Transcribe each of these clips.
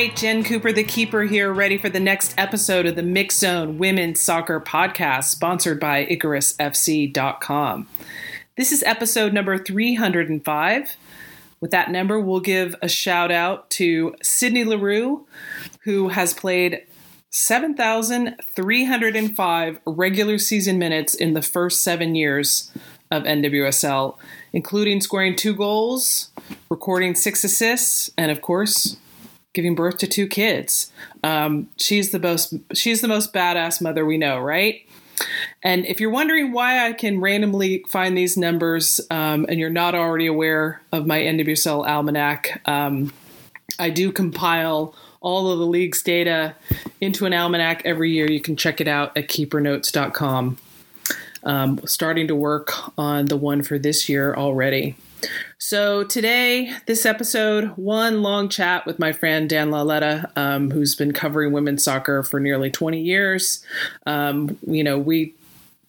right, Jen Cooper, the keeper here, ready for the next episode of the Mixxed Zone Women's Soccer Podcast, sponsored by IcarusFC.com. This is episode number 305. With that number, we'll give a shout out to Sydney Leroux, who has played 7,305 regular season minutes in the first seven years of NWSL, including scoring two goals, recording six assists, and of course, giving birth to two kids. Um, she's the most she's the most badass mother we know, right? And if you're wondering why I can randomly find these numbers, um, and you're not already aware of my NWSL almanac, um, I do compile all of the league's data into an almanac every year. You can check it out at keepernotes.com. Um, starting to work on the one for this year already. So today, this episode, one long chat with my friend Dan Lauletta, um, who's been covering women's soccer for nearly 20 years. Um, you know, we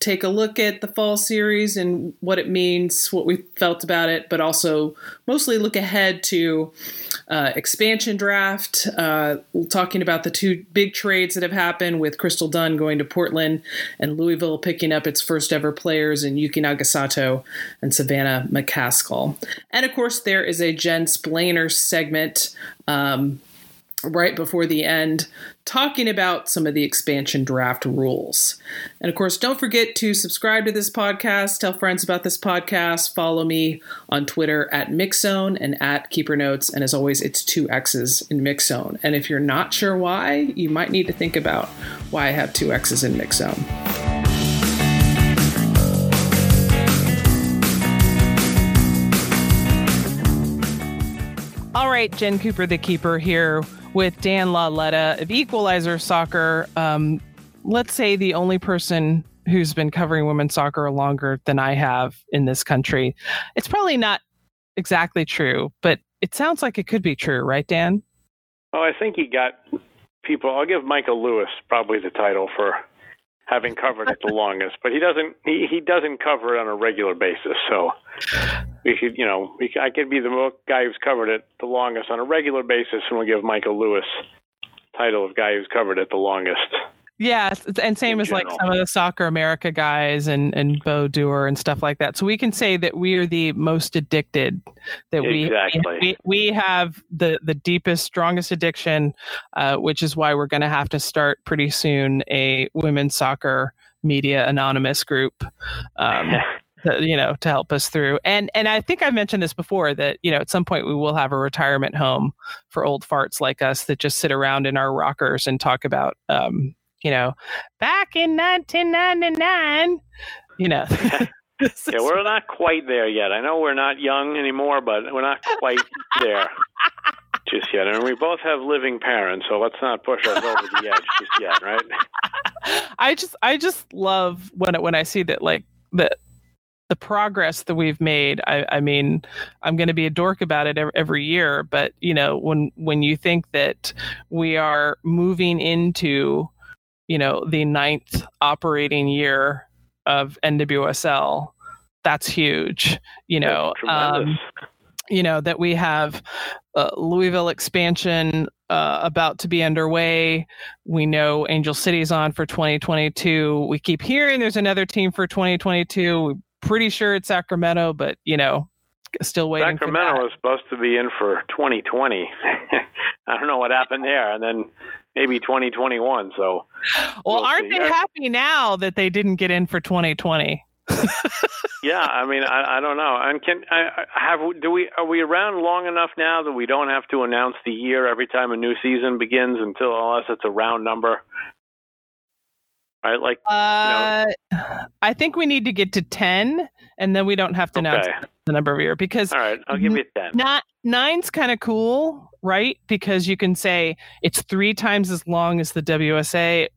take a look at the fall series and what it means, what we felt about it, but also mostly look ahead to uh, expansion draft. Uh, talking about the two big trades that have happened with Crystal Dunn going to Portland and Louisville picking up its first ever players in Yuki Nagasato and Savannah McCaskill. And of course, there is a Jensplainer segment. Um, right before the end, talking about some of the expansion draft rules. And of course, don't forget to subscribe to this podcast, tell friends about this podcast, follow me on Twitter at Mixxed Zone and at Keeper Notes. And as always, it's two X's in Mixxed Zone. And if you're not sure why, you might need to think about why I have two X's in Mixxed Zone. Right, Jen Cooper, the keeper here with Dan Lauletta of Equalizer Soccer. Um, let's say the only person who's been covering women's soccer longer than I have in this country. It's probably not exactly true, but it sounds like it could be true, right, Dan? Well, I think he got people. I'll give Michael Lewis probably the title for having covered it the longest, but he doesn't. He, he doesn't cover it on a regular basis. So we could, you know, we, I could be the guy who's covered it the longest on a regular basis, and we'll give Michael Lewis title of guy who's covered it the longest. Yeah, and same as like some of the Soccer America guys and and Beau Dure and stuff like that. So we can say that we are the most addicted. That exactly. we we, we have the the deepest, strongest addiction, uh, which is why we're going to have to start pretty soon a women's soccer media anonymous group. Um, to, you know to help us through. And and i think i mentioned this before that you know at some point we will have a retirement home for old farts like us that just sit around in our rockers and talk about um you know back in 1999 you know. Yeah, we're not quite there yet. I know we're not young anymore but we're not quite there just yet. And we both have living parents so let's not push us over the edge just yet right? I just i just love when it, when i see that like that the progress that we've made. I, I mean, I'm going to be a dork about it every, every, year, but you know, when when you think that we are moving into, you know, the ninth operating year of NWSL, that's huge. You know, um, you know that we have uh, Louisville expansion uh, about to be underway. We know Angel City's on for 2022. We keep hearing there's another team for 2022. Pretty sure it's Sacramento, but you know, still waiting. For that Sacramento was supposed to be in for 2020. I don't know what happened there, and then maybe 2021. So, well, we'll aren't see. they happy now that they didn't get in for 2020? yeah, I mean, I, I don't know. And can I have do we are we around long enough now that we don't have to announce the year every time a new season begins until unless it's a round number? Right? Like, uh, you know. I think we need to get to ten, and then we don't have to okay. announce the number of year because. All right, I'll give you ten. Not nine's kind of cool, right? Because you can say it's three times as long as the WSA,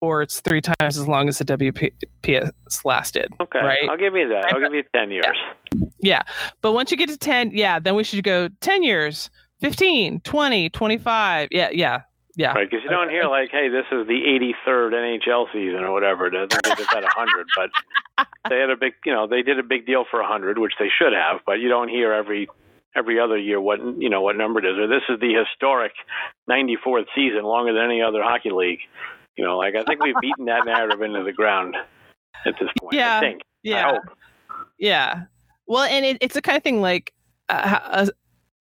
or it's three times as long as the WPS lasted. Okay, right? I'll give you that. I'll give you ten years. Yeah. yeah, but once you get to ten, yeah, then we should go ten years. 15, 20, 25. Yeah, yeah. Yeah. Right, because you don't hear like, "Hey, this is the 83rd NHL season" or whatever. They just had 100, but they had a big, you know, they did a big deal for 100, which they should have. But you don't hear every every other year what you know what number it is, or this is the historic 94th season, longer than any other hockey league. You know, like I think we've beaten that narrative into the ground at this point. Yeah, I think. Yeah, I yeah. Well, and it, it's the kind of thing like, uh, uh,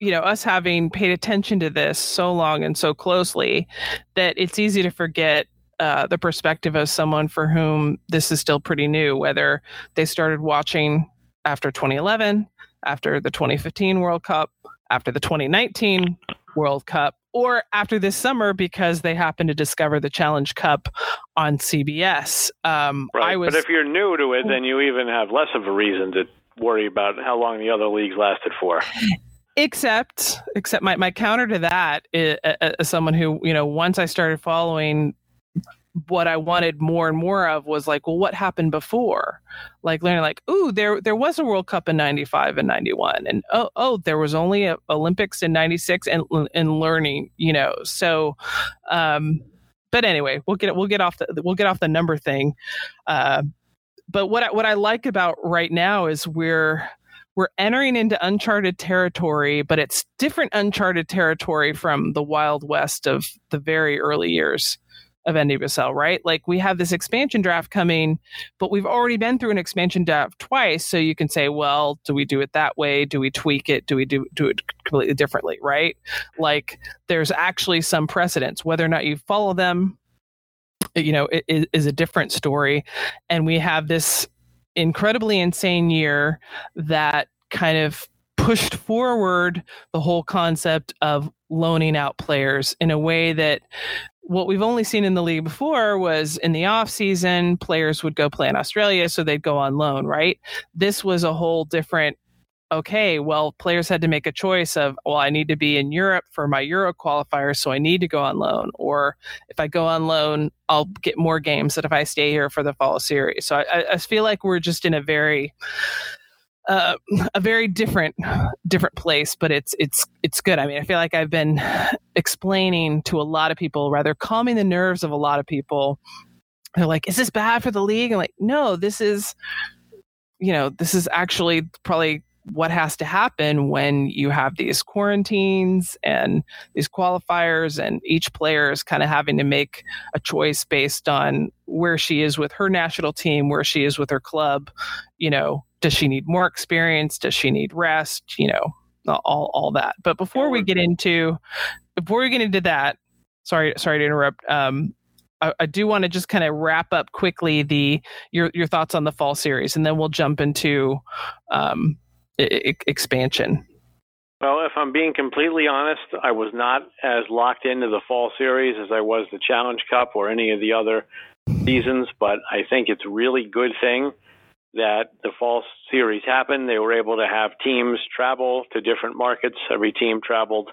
you know, us having paid attention to this so long and so closely that it's easy to forget uh, the perspective of someone for whom this is still pretty new, whether they started watching after 2011, after the 2015 World Cup, after the 2019 World Cup, or after this summer because they happened to discover the Challenge Cup on CBS. Um, right. Was, but if you're new to it, then you even have less of a reason to worry about how long the other leagues lasted for. Except, except my, my counter to that is, as someone who, you know, once I started following what I wanted more and more of was like, well, what happened before? Like learning, like, ooh, there there was a World Cup in '95 and '91, and oh, oh, there was only a Olympics in '96, and and learning, you know. So, um, but anyway, we'll get we'll get off the we'll get off the number thing. Uh, but what I, what I like about right now is we're we're entering into uncharted territory, but it's different uncharted territory from the Wild West of the very early years of NWSL, right? Like we have this expansion draft coming, but we've already been through an expansion draft twice. So you can say, well, do we do it that way? Do we tweak it? Do we do, do it completely differently, right? Like there's actually some precedents. Whether or not you follow them, you know, is a different story. And we have this incredibly insane year that kind of pushed forward the whole concept of loaning out players in a way that what we've only seen in the league before was in the off season players would go play in australia so they'd go on loan right? This was a whole different okay well players had to make a choice of well i need to be in europe for my euro qualifier so i need to go on loan or if i go on loan i'll get more games than if i stay here for the fall series. So i, I feel like we're just in a very uh, a very different different place but it's it's it's good. I mean i feel like i've been explaining to a lot of people rather calming the nerves of a lot of people. They're like is this bad for the league? I'm like no this is you know this is actually probably what has to happen when you have these quarantines and these qualifiers and each player is kind of having to make a choice based on where she is with her national team where she is with her club. You know does she need more experience? Does she need rest? You know all all that. But before we get into before we get into that sorry sorry to interrupt um I, I do want to just kind of wrap up quickly the your your thoughts on the fall series, and then we'll jump into um, I- expansion. Well, if I'm being completely honest, I was not as locked into the fall series as I was the Challenge Cup or any of the other seasons, but I think it's a really good thing that the fall series happened. They were able to have teams travel to different markets. Every team traveled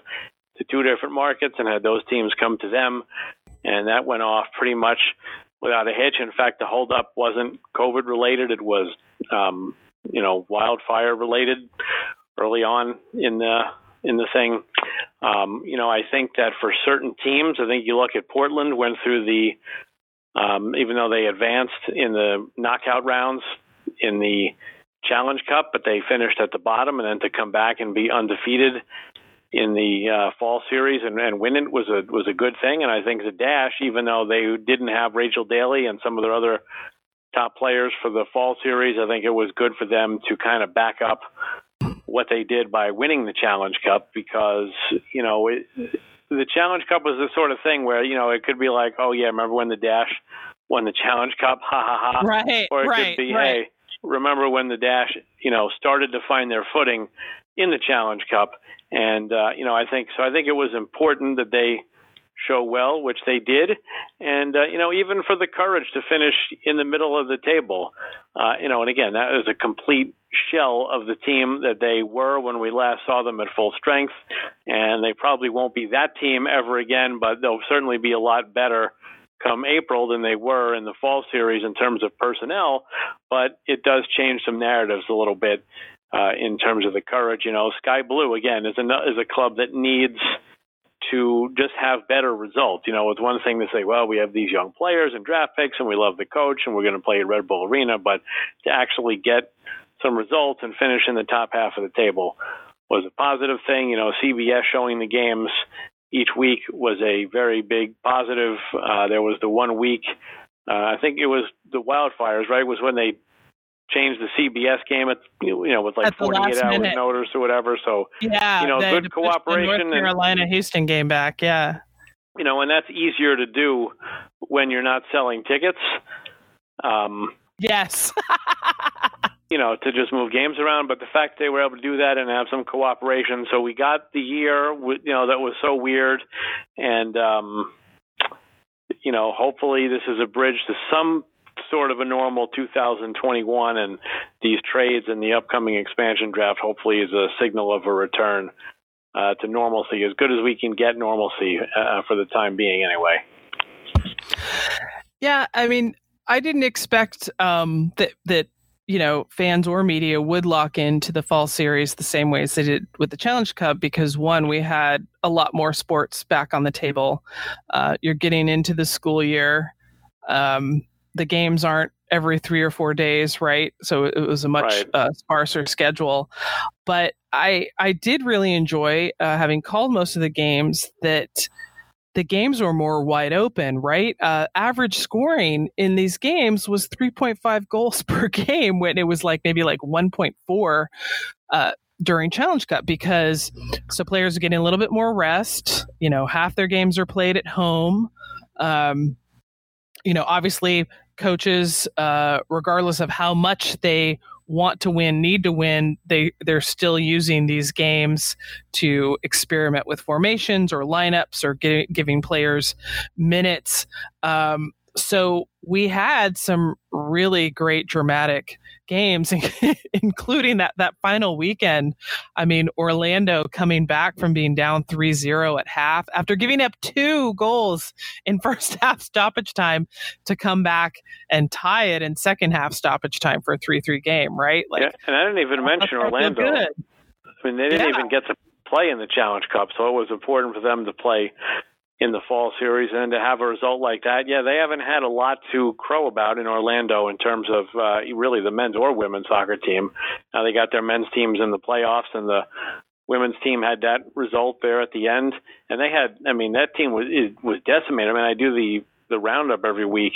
to two different markets and had those teams come to them. And that went off pretty much without a hitch. In fact, the holdup wasn't COVID related. It was, um, you know, wildfire related early on in the in the thing. Um, you know, I think that for certain teams, I think you look at Portland went through the um, even though they advanced in the knockout rounds, in the Challenge Cup, but they finished at the bottom, and then to come back and be undefeated in the uh, fall series and, and win it was a was a good thing. And I think the Dash, even though they didn't have Rachel Daly and some of their other top players for the fall series, I think it was good for them to kind of back up what they did by winning the Challenge Cup because you know it, the Challenge Cup was the sort of thing where you know it could be like, oh yeah, remember when the Dash won the Challenge Cup, ha ha ha, right, or it right, could be, right. hey remember when the Dash, you know, started to find their footing in the Challenge Cup, and uh, you know, I think so. I think it was important that they show well, which they did, and uh, you know, even for the courage to finish in the middle of the table, uh, you know, and again, that is a complete shell of the team that they were when we last saw them at full strength, and they probably won't be that team ever again, but they'll certainly be a lot better come April than they were in the fall series in terms of personnel, but it does change some narratives a little bit uh, in terms of the courage. You know, Sky Blue again is a is a club that needs to just have better results. You know, it's one thing to say, well, we have these young players and draft picks, and we love the coach, and we're going to play at Red Bull Arena, but to actually get some results and finish in the top half of the table was a positive thing. You know, CBS showing the games each week was a very big positive. Uh, there was the one week, uh, I think it was the wildfires, right? Was when they changed the CBS game at you know with like 48 hours minute. notice or whatever. So yeah, you know, good cooperation. North Carolina and, Houston game back, yeah. You know, and that's easier to do when you're not selling tickets. Um, yes. you know, to just move games around. But the fact they were able to do that and have some cooperation, so we got the year, you know, that was so weird, and um, you know, hopefully this is a bridge to some sort of a normal 2021, and these trades and the upcoming expansion draft hopefully is a signal of a return uh, to normalcy, as good as we can get normalcy uh, for the time being, anyway. Yeah, I mean, I didn't expect um, that that you know fans or media would lock into the fall series the same way as they did with the Challenge Cup because one, we had a lot more sports back on the table. Uh, you're getting into the school year. Um, the games aren't every three or four days, right? So it was a much right. uh, sparser schedule. But I I did really enjoy uh, having called most of the games that the games were more wide open, right? Uh, average scoring in these games was 3.5 goals per game when it was like maybe like 1.4 uh, during Challenge Cup because so players are getting a little bit more rest. You know, half their games are played at home. Um, you know, obviously, coaches, uh, regardless of how much they want to win, need to win, they they're still using these games to experiment with formations or lineups or giving players minutes. Um, so we had some really great dramatic games, including that that final weekend. I mean, Orlando coming back from being down 3-0 at half after giving up two goals in first half stoppage time to come back and tie it in second half stoppage time for a 3-3 game, right? Like, yeah, and I didn't even mention Orlando. I mean, they didn't yeah. even get to play in the Challenge Cup, so it was important for them to play in the fall series and to have a result like that. Yeah, they haven't had a lot to crow about in Orlando in terms of uh, really the men's or women's soccer team. Now they got their men's teams in the playoffs and the women's team had that result there at the end and they had I mean that team was was decimated. I mean I do the the roundup every week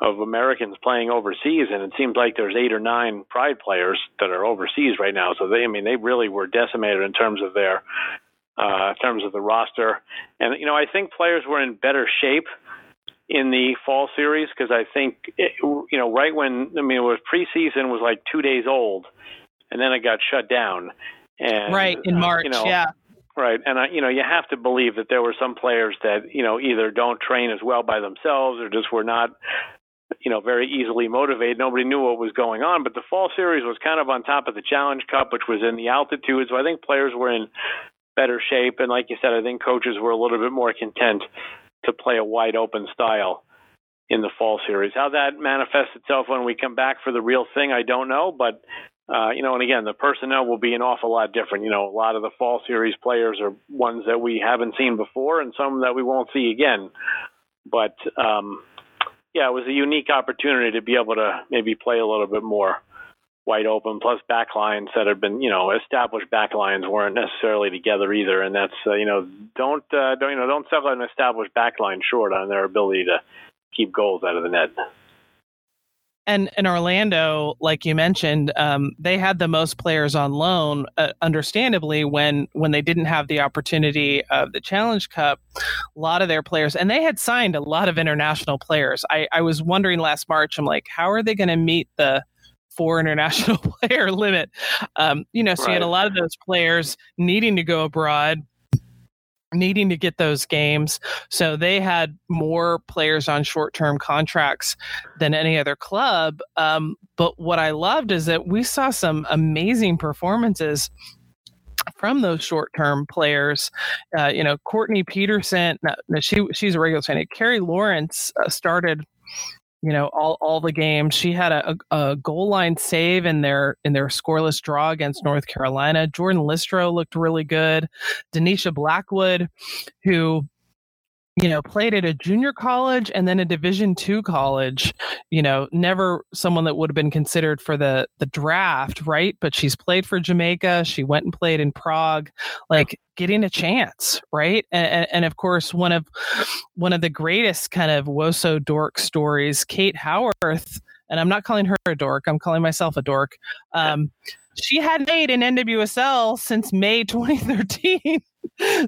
of Americans playing overseas, and it seems like there's eight or nine Pride players that are overseas right now. So they, I mean, they really were decimated in terms of their uh, in terms of the roster. And you know, I think players were in better shape in the fall series because I think it, you know right when I mean it was preseason was like two days old, and then it got shut down. And right in March, uh, you know, yeah. Right, and I, you know you have to believe that there were some players that you know either don't train as well by themselves or just were not you know, very easily motivated. Nobody knew what was going on, but the fall series was kind of on top of the Challenge Cup, which was in the altitude. So I think players were in better shape. And like you said, I think coaches were a little bit more content to play a wide open style in the fall series. How that manifests itself when we come back for the real thing, I don't know. But uh, you know, and again, the personnel will be an awful lot different. You know, a lot of the fall series players are ones that we haven't seen before, and some that we won't see again. But um, yeah, it was a unique opportunity to be able to maybe play a little bit more wide open. Plus, backlines that have been, you know, established backlines weren't necessarily together either. And that's, uh, you know, don't uh, don't you know, don't sell an established backline short on their ability to keep goals out of the net. And in Orlando, like you mentioned, um, they had the most players on loan. Uh, understandably, when when they didn't have the opportunity of the Challenge Cup, a lot of their players, and they had signed a lot of international players. I, I was wondering last March, I'm like, how are they going to meet the four international player limit. Um, you know, so right. you had a lot of those players needing to go abroad, needing to get those games. So they had more players on short term contracts than any other club. Um, but what I loved is that we saw some amazing performances from those short-term players. Uh, you know, Courtney Petersen, no, she she's a regular signing. Carrie Lawrence uh, started you know all, all the games. She had a, a, goal line save in their in their scoreless draw against north carolina. Jordan listro looked really good. Deneisha blackwood who you know played at a junior college and then a division two college you know never someone that would have been considered for the the draft right? But she's played for jamaica she went and played in prague like getting a chance right? And, and of course one of one of the greatest kind of woso dork stories kate howarth and i'm not calling her a dork i'm calling myself a dork um, she had made an nwsl since may 2013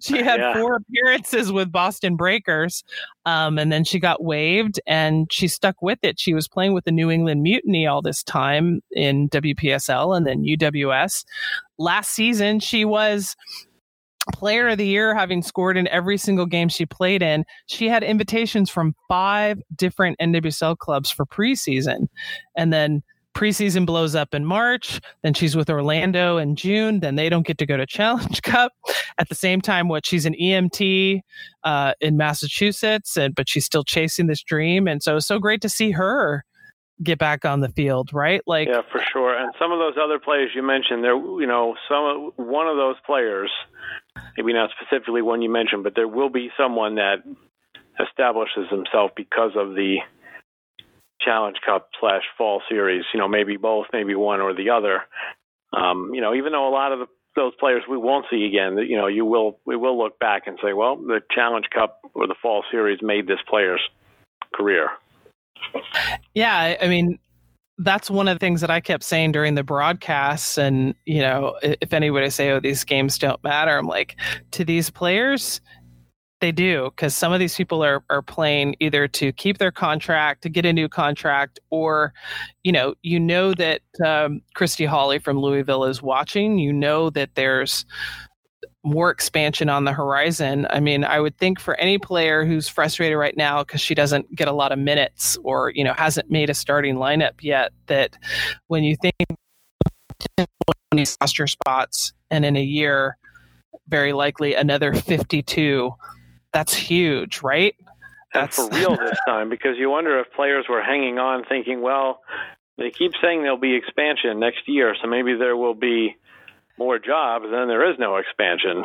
she had yeah. four appearances with Boston Breakers, um, and then she got waived, and she stuck with it. She was playing with the New England Mutiny all this time in WPSL and then UWS. Last season, she was player of the year having scored in every single game she played in she had invitations from five different nwsl clubs for preseason and then preseason blows up in March. Then she's with Orlando in June. Then they don't get to go to Challenge Cup. At the same time, what she's an EMT uh, in Massachusetts, and but she's still chasing this dream. And so it's so great to see her get back on the field, right? Like yeah, for sure. And some of those other players you mentioned, there, you know, some one of those players, maybe not specifically one you mentioned, but there will be someone that establishes himself because of the Challenge Cup slash Fall Series. You know, maybe both, maybe one or the other. Um, you know, even though a lot of the, those players we won't see again, you know, you will we will look back and say, well, the Challenge Cup or the Fall Series made this player's career. Yeah, I mean, that's one of the things that I kept saying during the broadcasts. And, you know, if anybody say, oh, these games don't matter, I'm like, to these players, they do, because some of these people are are playing either to keep their contract, to get a new contract, or, you know, you know that um, Christy Holly from Louisville is watching. You know that there's more expansion on the horizon. I mean, I would think for any player who's frustrated right now because she doesn't get a lot of minutes or you know hasn't made a starting lineup yet, that when you think roster spots and in a year, very likely another 52 that's huge, right? That's and for real this time because you wonder if players were hanging on thinking, well, they keep saying there'll be expansion next year, so maybe there will be more jobs, and then there is no expansion.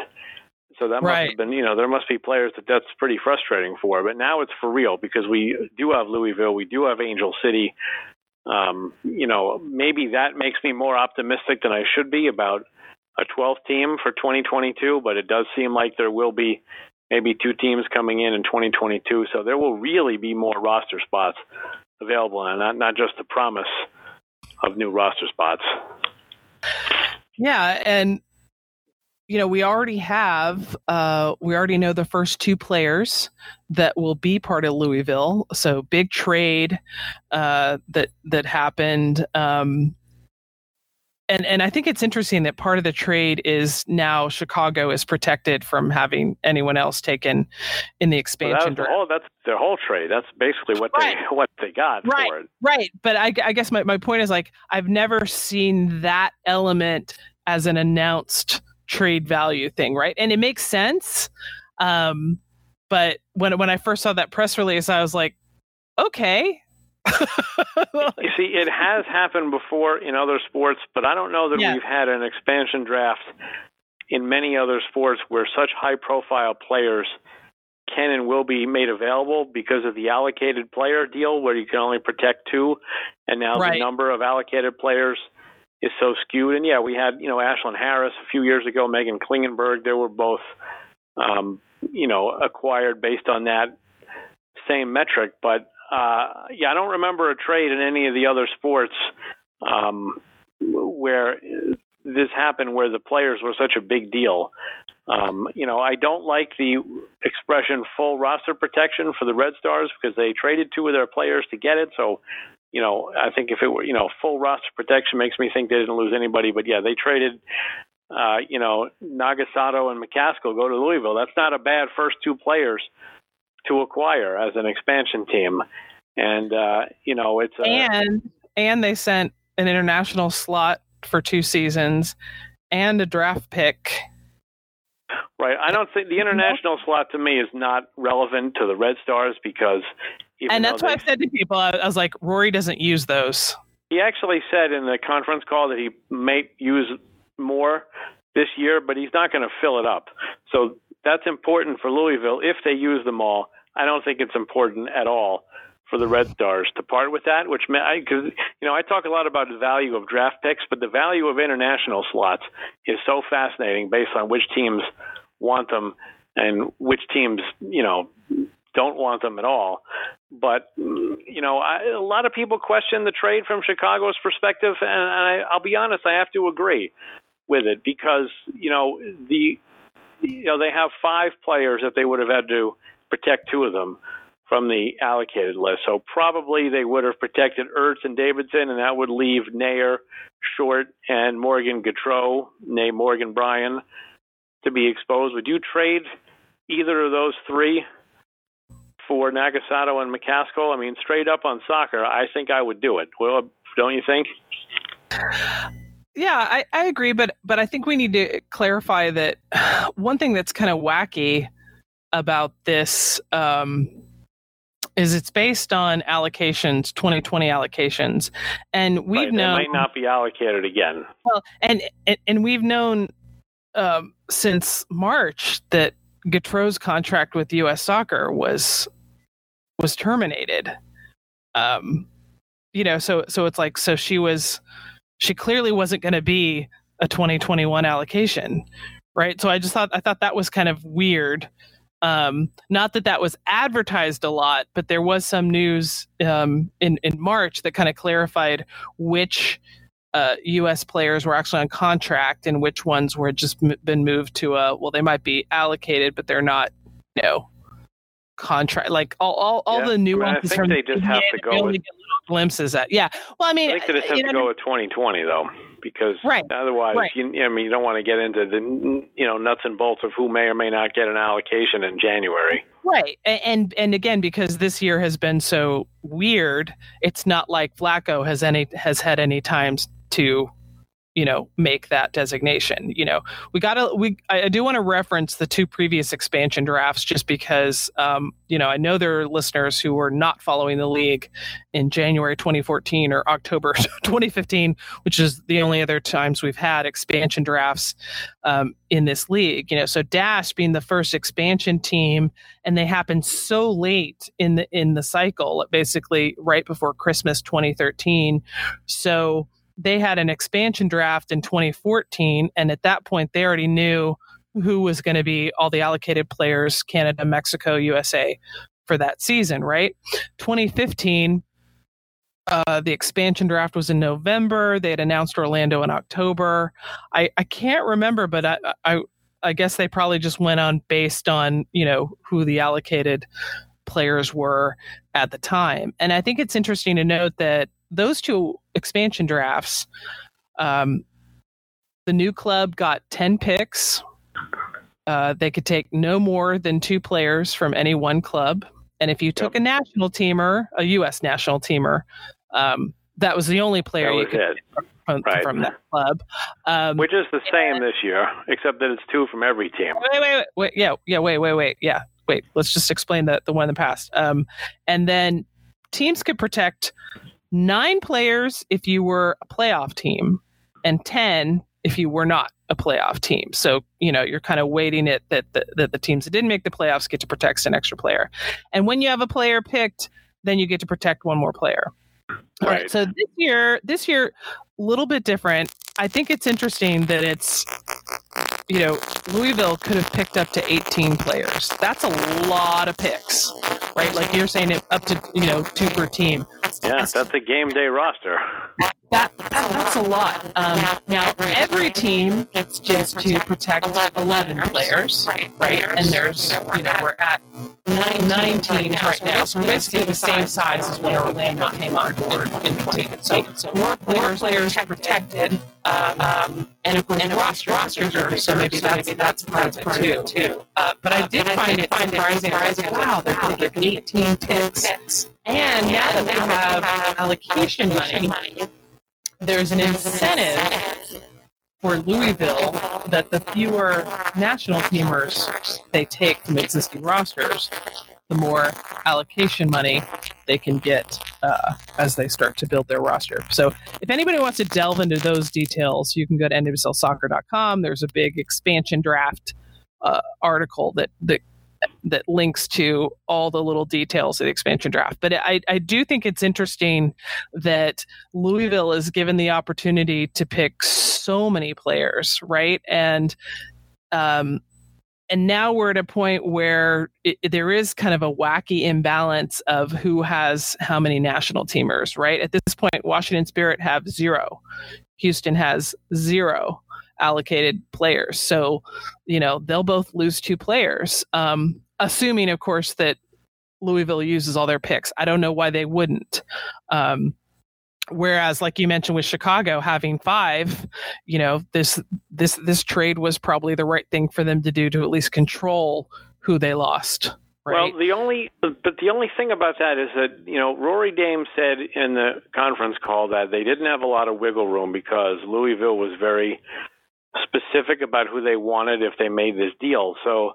So that must right. have been, you know, there must be players that that's pretty frustrating for. But now it's for real because we do have Louisville, we do have Angel City. Um, you know, maybe that makes me more optimistic than I should be about a 12th team for 2022. But it does seem like there will be maybe two teams coming in in 2022. So there will really be more roster spots available, and not not just the promise of new roster spots. Yeah, and you know we already have uh, we already know the first two players that will be part of Louisville. So big trade uh, that that happened. Um, and and I think it's interesting that part of the trade is now Chicago is protected from having anyone else taken in the expansion. Well, that's, whole, that's their whole trade. That's basically what right. they what they got right. for it. Right. But I, I guess my, my point is like I've never seen that element as an announced trade value thing, right? And it makes sense. Um, but when when I first saw that press release, I was like, okay, you see, it has happened before in other sports, but I don't know that yeah. we've had an expansion draft in many other sports where such high profile players can and will be made available because of the allocated player deal where you can only protect two and now right. the number of allocated players is so skewed and yeah we had you know Ashlyn Harris a few years ago Meghan Klingenberg they were both um, you know acquired based on that same metric but uh, yeah, I don't remember a trade in any of the other sports um, where this happened, where the players were such a big deal. Um, you know, I don't like the expression full roster protection for the Red Stars because they traded two of their players to get it. So, you know, I think if it were, you know, full roster protection makes me think they didn't lose anybody. But yeah, they traded, uh, you know, Nagasato and McCaskill go to Louisville. That's not a bad first two players to acquire as an expansion team. And uh, you know, it's a, and and they sent an international slot for two seasons and a draft pick. Right. I don't think the international slot to me is not relevant to the Red Stars because. and that's why I said to people, I was like, Rory doesn't use those. He actually said in the conference call that he may use more this year, but he's not going to fill it up. So that's important for Louisville if they use them all. I don't think it's important at all for the Red Stars to part with that, which I because you know I talk a lot about the value of draft picks, but the value of international slots is so fascinating based on which teams want them and which teams you know don't want them at all. But you know, I, a lot of people question the trade from Chicago's perspective, and I, I'll be honest, I have to agree with it because you know the you know they have five players that they would have had to protect two of them from the allocated list. So probably they would have protected Ertz and Davidson, and that would leave Naeher, Short, and Morgan Gautreau, nay Morgan Bryan, to be exposed. Would you trade either of those three for Nagasato and McCaskill? I mean, straight up on soccer, I think I would do it. Well, don't you think? Yeah, I, I agree, but but I think we need to clarify that one thing that's kind of wacky about this um, is it's based on allocations, 2020 allocations, and we've right, known might not be allocated again. Well, and and, and we've known um, since March that Gautreau's contract with U.S. Soccer was was terminated. Um, you know, so so it's like so she was she clearly wasn't going to be a 2021 allocation, right? So I just thought I thought that was kind of weird. Um, not that that was advertised a lot, but there was some news um, in in March that kind of clarified which uh, U.S. players were actually on contract and which ones were just m- been moved to a well, they might be allocated, but they're not, you know, contract. Like all all, all Yeah. the I mean, I think they just have to go with- glimpses at. Yeah, well, I mean, I think they just have to know, go with 2020 though, because Right, otherwise, right. you, I mean, you don't want to get into the you know nuts and bolts of who may or may not get an allocation in January. Right. And and again because this year has been so weird, it's not like Vlatko has any has had any times to you know make that designation you know. We gotta we i I do want to reference the two previous expansion drafts just because um you know i know there are listeners who were not following the league in january 2014 or october 2015 which is the only other times we've had expansion drafts um, in this league you know. So dash being the first expansion team and they happened so late in the in the cycle basically right before christmas 2013 so they had an expansion draft in 2014 and at that point they already knew who was going to be all the allocated players canada mexico usa for that season right 2015 uh, the expansion draft was in November. They had announced Orlando in October. I, I can't remember, but I, I I guess they probably just went on based on you know who the allocated players were at the time. And I think it's interesting to note that those two expansion drafts, um, the new club got ten picks. Uh, they could take no more than two players from any one club. And if you took a national teamer, a U.S. national teamer, um, that was the only player you could it. from, Right. from that club. Um, Which is the same this year, except that it's two from every team. wait, wait, wait, wait, yeah, yeah, wait, wait, wait, yeah, wait. Let's just explain the the one in the past. Um, and then teams could protect nine players if you were a playoff team, and ten if you were not a playoff team. So you know you're kind of waiting it that the, that the teams that didn't make the playoffs get to protect an extra player, and when you have a player picked, then you get to protect one more player. All right. Right. So this year, this year, a little bit different. I think it's interesting that it's, you know, Louisville could have picked up to 18 players. That's a lot of picks, right? Like you're saying, it up to you know two per team. Yeah, that's a game day roster. That, that that's a lot. Um, now every team gets just to protect 11 players, right? And there's you know we're at 19 right now, so we're basically the same size as when Orlando came on board in 2015. So more players, players protected, um, and of course and roster rosters are so maybe that's that's part of it too. Uh, but I did find it surprising. I was wow, they're taking 18 picks, and now that they have allocation money, there's an incentive for Louisville that the fewer national teamers they take from existing rosters, the more allocation money they can get uh, as they start to build their roster. So, if anybody wants to delve into those details, you can go to nwslsoccer.com. There's a big expansion draft uh, article that that that links to all the little details of the expansion draft. But I, I do think it's interesting that Louisville is given the opportunity to pick so many players, right? And um, and now we're at a point where it, there is kind of a wacky imbalance of who has how many national teamers, right? At this point, Washington Spirit have zero, Houston has zero allocated players. So, you know, they'll both lose two players, um, assuming, of course, that Louisville uses all their picks. I don't know why they wouldn't. Um, whereas like you mentioned with chicago having five you know this this this trade was probably the right thing for them to do to at least control who they lost right? well the only but the only thing about that is that you know rory dames said in the conference call that they didn't have a lot of wiggle room because louisville was very specific about who they wanted if they made this deal so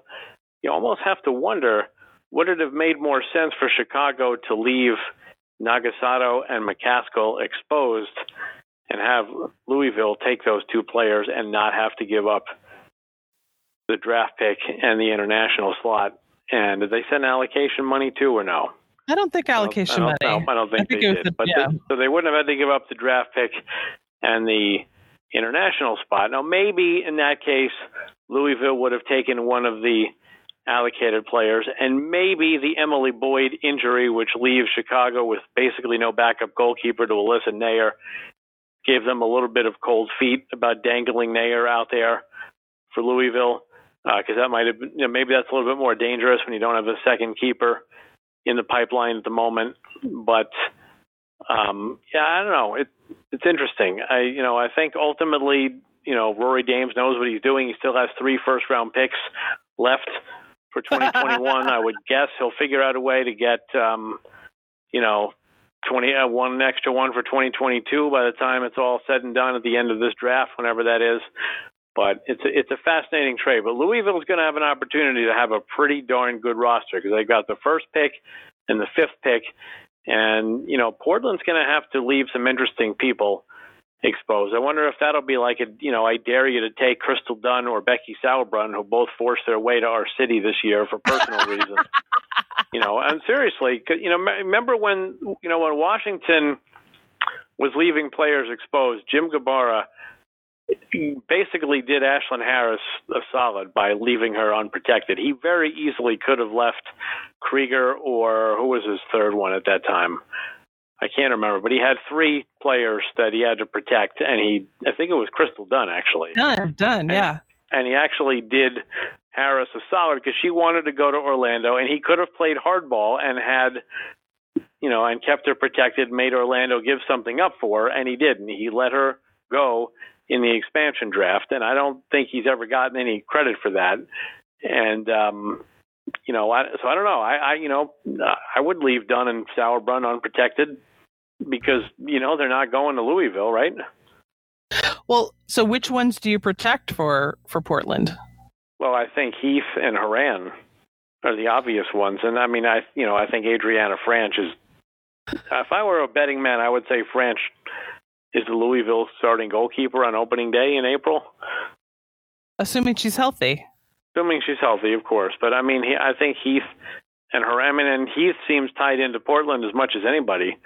you almost have to wonder would it have made more sense for chicago to leave Nagasato and McCaskill exposed and have Louisville take those two players and not have to give up the draft pick and the international slot. And did they send allocation money too or no? I don't think allocation I don't, money. No, I don't think I think they did. The, but yeah. they, so they wouldn't have had to give up the draft pick and the international spot. Now maybe in that case Louisville would have taken one of the allocated players, and maybe the Emily Boyd injury, which leaves Chicago with basically no backup goalkeeper to Alyssa Naeher, gave them a little bit of cold feet about dangling Naeher out there for Louisville, because uh, that might have been, you know, maybe that's a little bit more dangerous when you don't have a second keeper in the pipeline at the moment. But um, yeah, I don't know. It, it's interesting. I you know I think ultimately you know Rory Dames knows what he's doing. He still has three first round picks left for 2021. I would guess he'll figure out a way to get, um, you know, 20 uh, one extra one for 2022 by the time it's all said and done at the end of this draft, whenever that is. But it's a, it's a fascinating trade. But Louisville's going to have an opportunity to have a pretty darn good roster because they've got the first pick and the fifth pick, and you know Portland's going to have to leave some interesting people exposed. I wonder if that'll be like a, you know, I dare you to take Crystal Dunn or Becky Sauerbrunn, who both forced their way to our city this year for personal reasons. You know, and seriously, you know, remember when, you know, when Washington was leaving players exposed, Jim Gabarra basically did Ashlyn Harris a solid by leaving her unprotected. He very easily could have left Krieger or who was his third one at that time? I can't remember, but he had three players that he had to protect, and he, I think it was Crystal Dunn actually. Done, and, yeah. And he actually did Harris a solid because she wanted to go to Orlando, and he could have played hardball and had, you know, and kept her protected, made Orlando give something up for her, and he didn't. He let her go in the expansion draft, and I don't think he's ever gotten any credit for that. And um, you know, I, so I don't know. I, I, you know, I would leave Dunn and Sauerbrunn unprotected because you know they're not going to Louisville, right? Well, so which ones do you protect for for Portland? Well, I think Heath and Horan are the obvious ones, and I mean, I you know, I think Adrianna Franch is. If I were a betting man, I would say Franch is the Louisville starting goalkeeper on opening day in April. Assuming she's healthy. Assuming she's healthy, of course. But I mean, he, I think Heath and I mean, and Heath seems tied into Portland as much as anybody.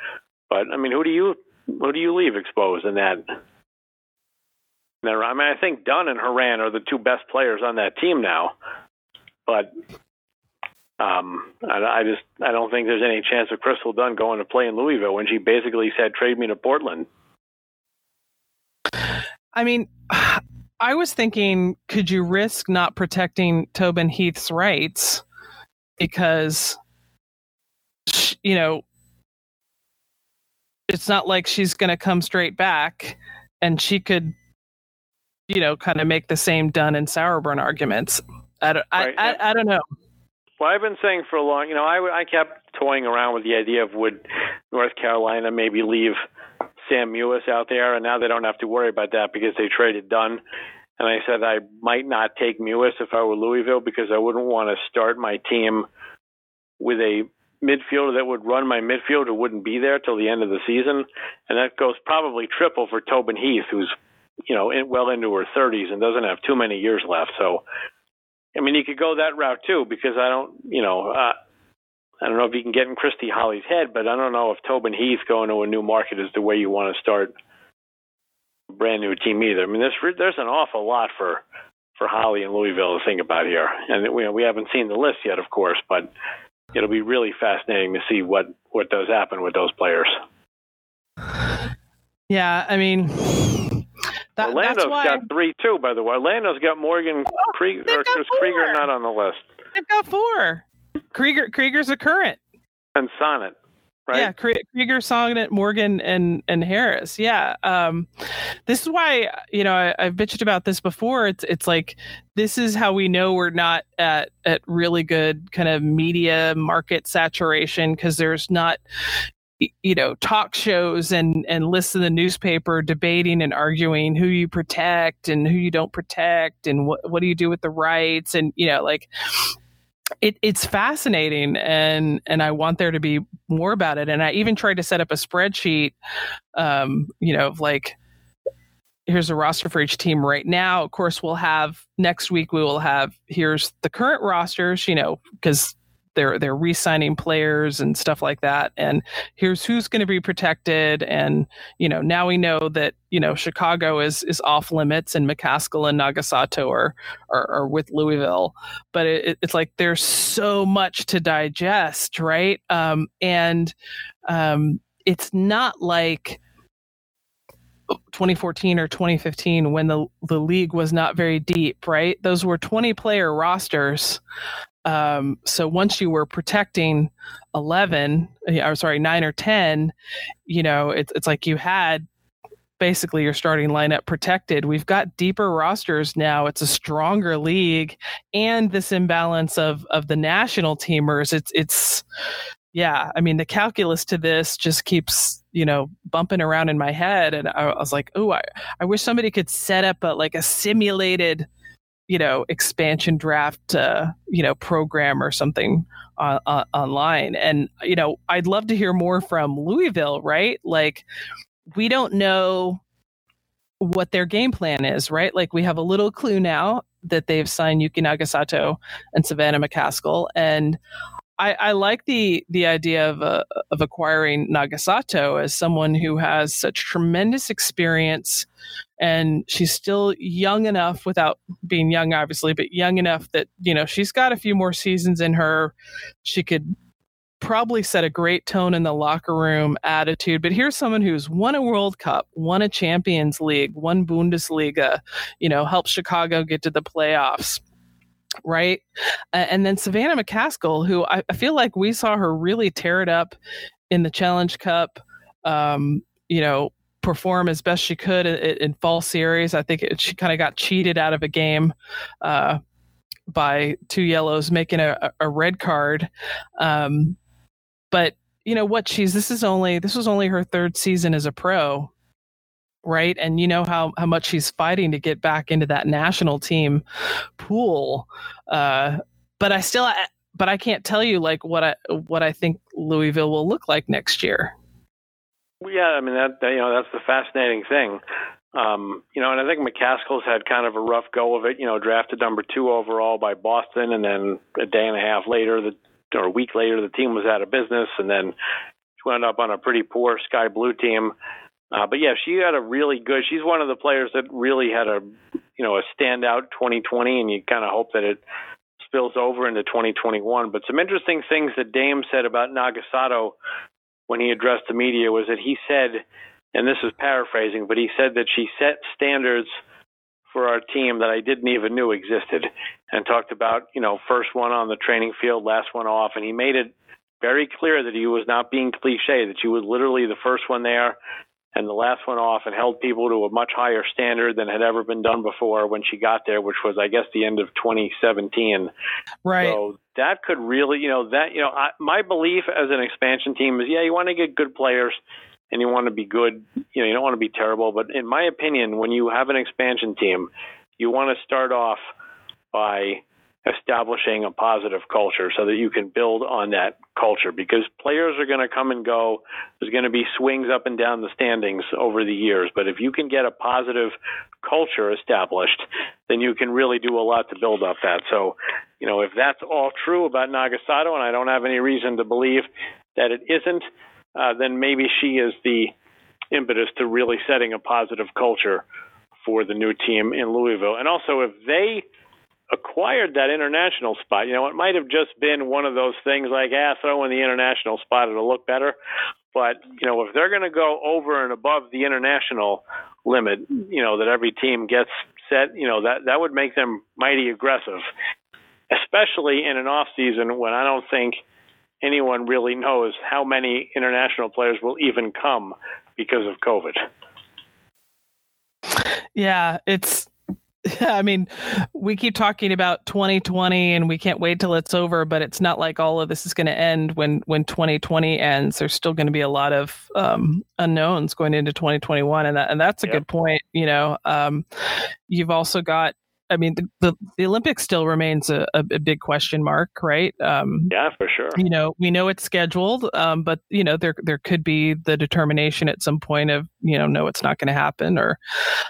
But I mean, who do you who do you leave exposed in that? I mean, I think Dunn and Horan are the two best players on that team now, but um, I, I just I don't think there's any chance of Crystal Dunn going to play in Louisville when she basically said trade me to Portland. I mean, I was thinking, could you risk not protecting Tobin Heath's rights because, you know, it's not like she's going to come straight back and she could, you know, kind of make the same Dunn and Sauerbrunn arguments. I don't, right. I, I, I, don't know. Well, I've been saying for a long, you know, I, I kept toying around with the idea of would North Carolina maybe leave Sam Mewis out there, and now they don't have to worry about that because they traded Dunn. And I said I might not take Mewis if I were Louisville because I wouldn't want to start my team with a midfielder that would run my midfield who wouldn't be there till the end of the season, and that goes probably triple for Tobin Heath, who's you know in, well into her 30s and doesn't have too many years left. So I mean, you could go that route too because I don't, you know, uh, I don't know if you can get in Christy Holly's head, but I don't know if Tobin Heath going to a new market is the way you want to start a brand new team either. I mean, there's there's an awful lot for for Holly and Louisville to think about here, and we we haven't seen the list yet, of course, but it'll be really fascinating to see what what does happen with those players. Yeah, I mean. That, Orlando's got three too, by the way. Orlando's got Morgan oh, Krieger. Krieger not on the list? They've got four. Krieger Krieger's a current. And Sonnett. Right? Yeah, Krieger, Sonnett, Morgan, and and Harris. Yeah, um, this is why you know I, I've bitched about this before. It's it's like this is how we know we're not at at really good kind of media market saturation because there's not you know talk shows and and lists in the newspaper debating and arguing who you protect and who you don't protect and what what do you do with the rights and you know like it, it's fascinating and and I want there to be more about it. And I even tried to set up a spreadsheet, um, you know, like here's a roster for each team right now. Of course, we'll have next week. We will have here's the current rosters, you know, because they're they're re-signing players and stuff like that. And here's who's going to be protected. And you know now we know that you know chicago is is off limits and mccaskill and nagasato are are, are with louisville. But it, it's like there's so much to digest right? Um, and um, it's not like 2014 or 2015 when the the league was not very deep, right? Those were 20 player rosters um, so once you were protecting 11, or sorry, nine or 10, you know, it's, it's like you had basically your starting lineup protected. We've got deeper rosters now. It's a stronger league, and this imbalance of of the national teamers. It's it's yeah. I mean, the calculus to this just keeps you know bumping around in my head, and I, I was like, oh, I I wish somebody could set up a like a simulated you know expansion draft uh, you know program or something uh, uh, online. And you know i'd love to hear more from louisville right? Like we don't know what their game plan is right? Like we have a little clue now that they've signed yuki nagasato and savannah mccaskill. And I, I, like the the idea of uh, of acquiring Nagasato as someone who has such tremendous experience and she's still young enough without being young obviously but young enough that you know she's got a few more seasons in her. She could probably set a great tone in the locker room attitude but here's someone who's won a world cup won a champions league won bundesliga you know helped chicago get to the playoffs right? And then savannah mccaskill who I, feel like we saw her really tear it up in the challenge cup um, you know perform as best she could in, in fall series. I think it, she kind of got cheated out of a game uh, by two yellows making a, a red card. Um, but you know what? She's this is only this was only her third season as a pro, right? And you know how how much she's fighting to get back into that national team pool. Uh, but I still, but I can't tell you like what I what I think Louisville will look like next year. Yeah, I mean that, that you know that's the fascinating thing. Um, you know, and I think McCaskill's had kind of a rough go of it. You know, drafted number two overall by Boston, and then a day and a half later, the or a week later, the team was out of business, and then she wound up on a pretty poor Sky Blue team. Uh, but yeah, she had a really good. She's one of the players that really had a, you know, a standout 2020, and you kind of hope that it spills over into 2021. But some interesting things that Dame said about Nagasato when he addressed the media was that he said, and this is paraphrasing, but he said that she set standards for our team that I didn't even knew existed, and talked about you know first one on the training field, last one off, and he made it very clear that he was not being cliche, that she was literally the first one there and the last one off and held people to a much higher standard than had ever been done before when she got there, which was, I guess, the end of 2017. Right. So that could really, you know, that, you know, I, my belief as an expansion team is, yeah, you want to get good players and you want to be good, you know, you don't want to be terrible. But in my opinion, when you have an expansion team, you want to start off by establishing a positive culture so that you can build on that culture because players are going to come and go. There's going to be swings up and down the standings over the years. But if you can get a positive culture established, then you can really do a lot to build up that. So, you know, if that's all true about Nagasato, and I don't have any reason to believe that it isn't, uh, then maybe she is the impetus to really setting a positive culture for the new team in Louisville. And also, if they acquired that international spot. You know, it might have just been one of those things like, ah, throw in the international spot, it'll look better. But, you know, if they're going to go over and above the international limit, you know, that every team gets set, you know, that, that would make them mighty aggressive, especially in an off season when I don't think anyone really knows how many international players will even come because of COVID. Yeah, it's I mean, we keep talking about 2020 and we can't wait till it's over, but it's not like all of this is going to end when when 2020 ends. There's still going to be a lot of um, unknowns going into 2021, and that and that's a yep. good point. You know, um, you've also got I mean, the, the, the, Olympics still remains a, a, big question mark, right? Um, yeah, for sure. You know, we know it's scheduled, um, but you know, there there could be the determination at some point of you know, no, it's not going to happen. Or,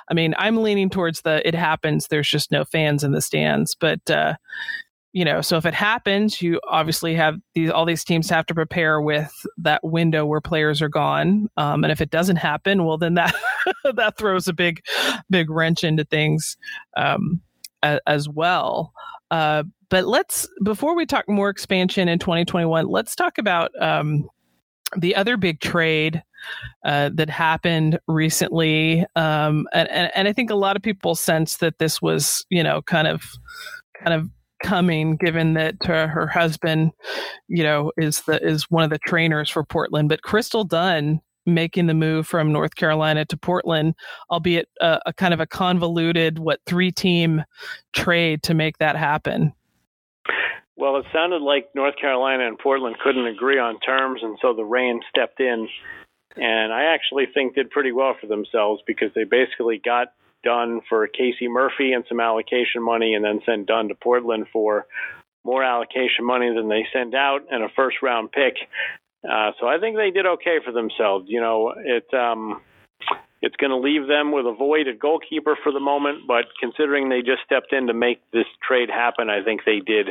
I mean, I'm leaning towards the it happens. There's just no fans in the stands, but uh, you know, so if it happens, you obviously have these all these teams have to prepare with that window where players are gone. Um, and if it doesn't happen, well, then that that throws a big, big wrench into things. Um, as well. Uh, but let's before we talk more expansion in 2021, let's talk about um, the other big trade uh, that happened recently, um, and, and, and I think a lot of people sense that this was you know kind of kind of coming given that uh, her husband you know is the is one of the trainers for Portland but Crystal Dunn making the move from North Carolina to Portland, albeit a, a kind of a convoluted, what three team trade to make that happen. Well, it sounded like North Carolina and Portland couldn't agree on terms, and so the Reign stepped in. And I actually think did pretty well for themselves because they basically got Dunn for Casey Murphy and some allocation money, and then send Dunn to Portland for more allocation money than they send out and a first round pick. Uh, so I think they did okay for themselves. You know, it um, it's going to leave them with a void at goalkeeper for the moment, but considering they just stepped in to make this trade happen, I think they did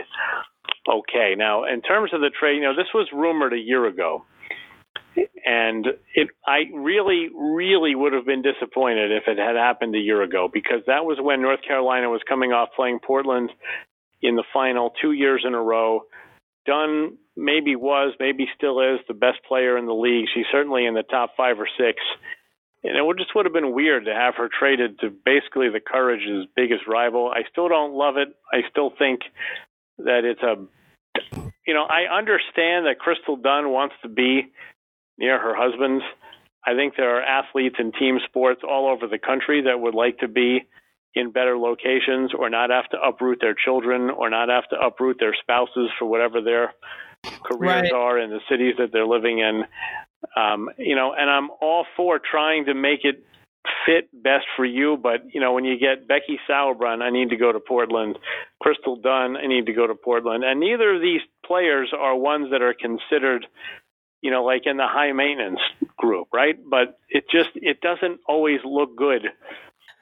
okay. Now, in terms of the trade, you know, this was rumored a year ago. And it, I really, really would have been disappointed if it had happened a year ago because that was when North Carolina was coming off playing Portland in the final two years in a row. Dunn maybe was, maybe still is the best player in the league. She's certainly in the top five or six. And it just would have been weird to have her traded to basically the Courage's biggest rival. I still don't love it. I still think that it's a, you know, I understand that Crystal Dunn wants to be near her husband's. I think there are athletes in team sports all over the country that would like to be in better locations or not have to uproot their children or not have to uproot their spouses for whatever their careers right. are in the cities that they're living in. Um, you know, and I'm all for trying to make it fit best for you. But you know, when you get Becky Sauerbrunn, I need to go to Portland. Crystal Dunn, I need to go to Portland. And neither of these players are ones that are considered, you know, like in the high maintenance group, right? But it just it doesn't always look good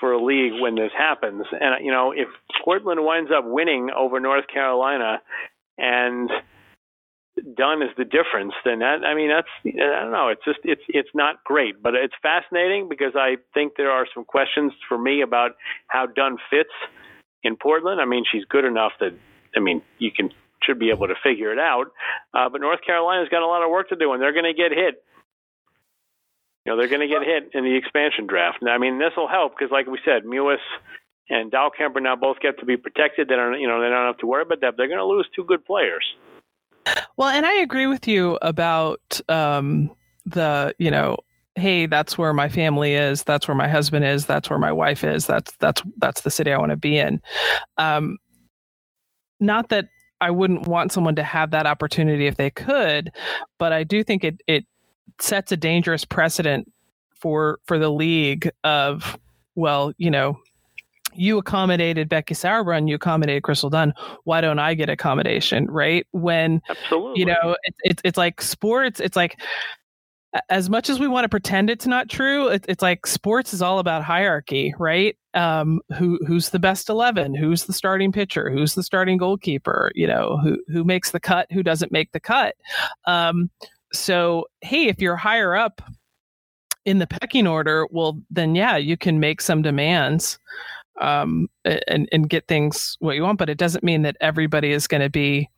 for a league when this happens. And you know, if Portland winds up winning over North Carolina and Dunn is the difference, then that I mean that's I don't know. It's just it's it's not great, but it's fascinating because I think there are some questions for me about how Dunn fits in Portland. I mean, she's good enough that I mean you can should be able to figure it out. Uh, but North Carolina's got a lot of work to do, and they're going to get hit you know, they're going to get hit in the expansion draft. And I mean, this will help because, like we said, Mewis and Dahlkemper now both get to be protected. They don't, you know, they don't have to worry about that. They're going to lose two good players. Well, and I agree with you about um, the, you know, hey, that's where my family is. That's where my husband is. That's where my wife is. That's that's that's the city I want to be in. Um, not that I wouldn't want someone to have that opportunity if they could, but I do think it it sets a dangerous precedent for for the league of well, you know, you accommodated Becky Sauerbrunn, you accommodated Crystal Dunn. Why don't I get accommodation? Right? When Absolutely. you know, it's it's it's like sports. It's like as much as we want to pretend it's not true, it, it's like sports is all about hierarchy, right? Um, who who's the best eleven? Who's the starting pitcher? Who's the starting goalkeeper? You know, who who makes the cut? Who doesn't make the cut? Um, so hey, if you're higher up in the pecking order, well, then yeah, you can make some demands um, and and get things what you want. But it doesn't mean that everybody is going to be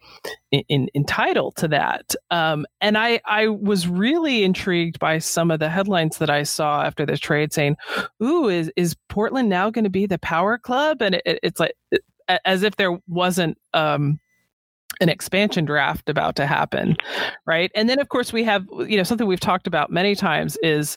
in, in, entitled to that. Um, and I I was really intrigued by some of the headlines that I saw after the trade, saying, "Ooh, is is Portland now going to be the power club?" And it, it, it's like as if there wasn't. Um, an expansion draft about to happen right and then of course we have you know something we've talked about many times is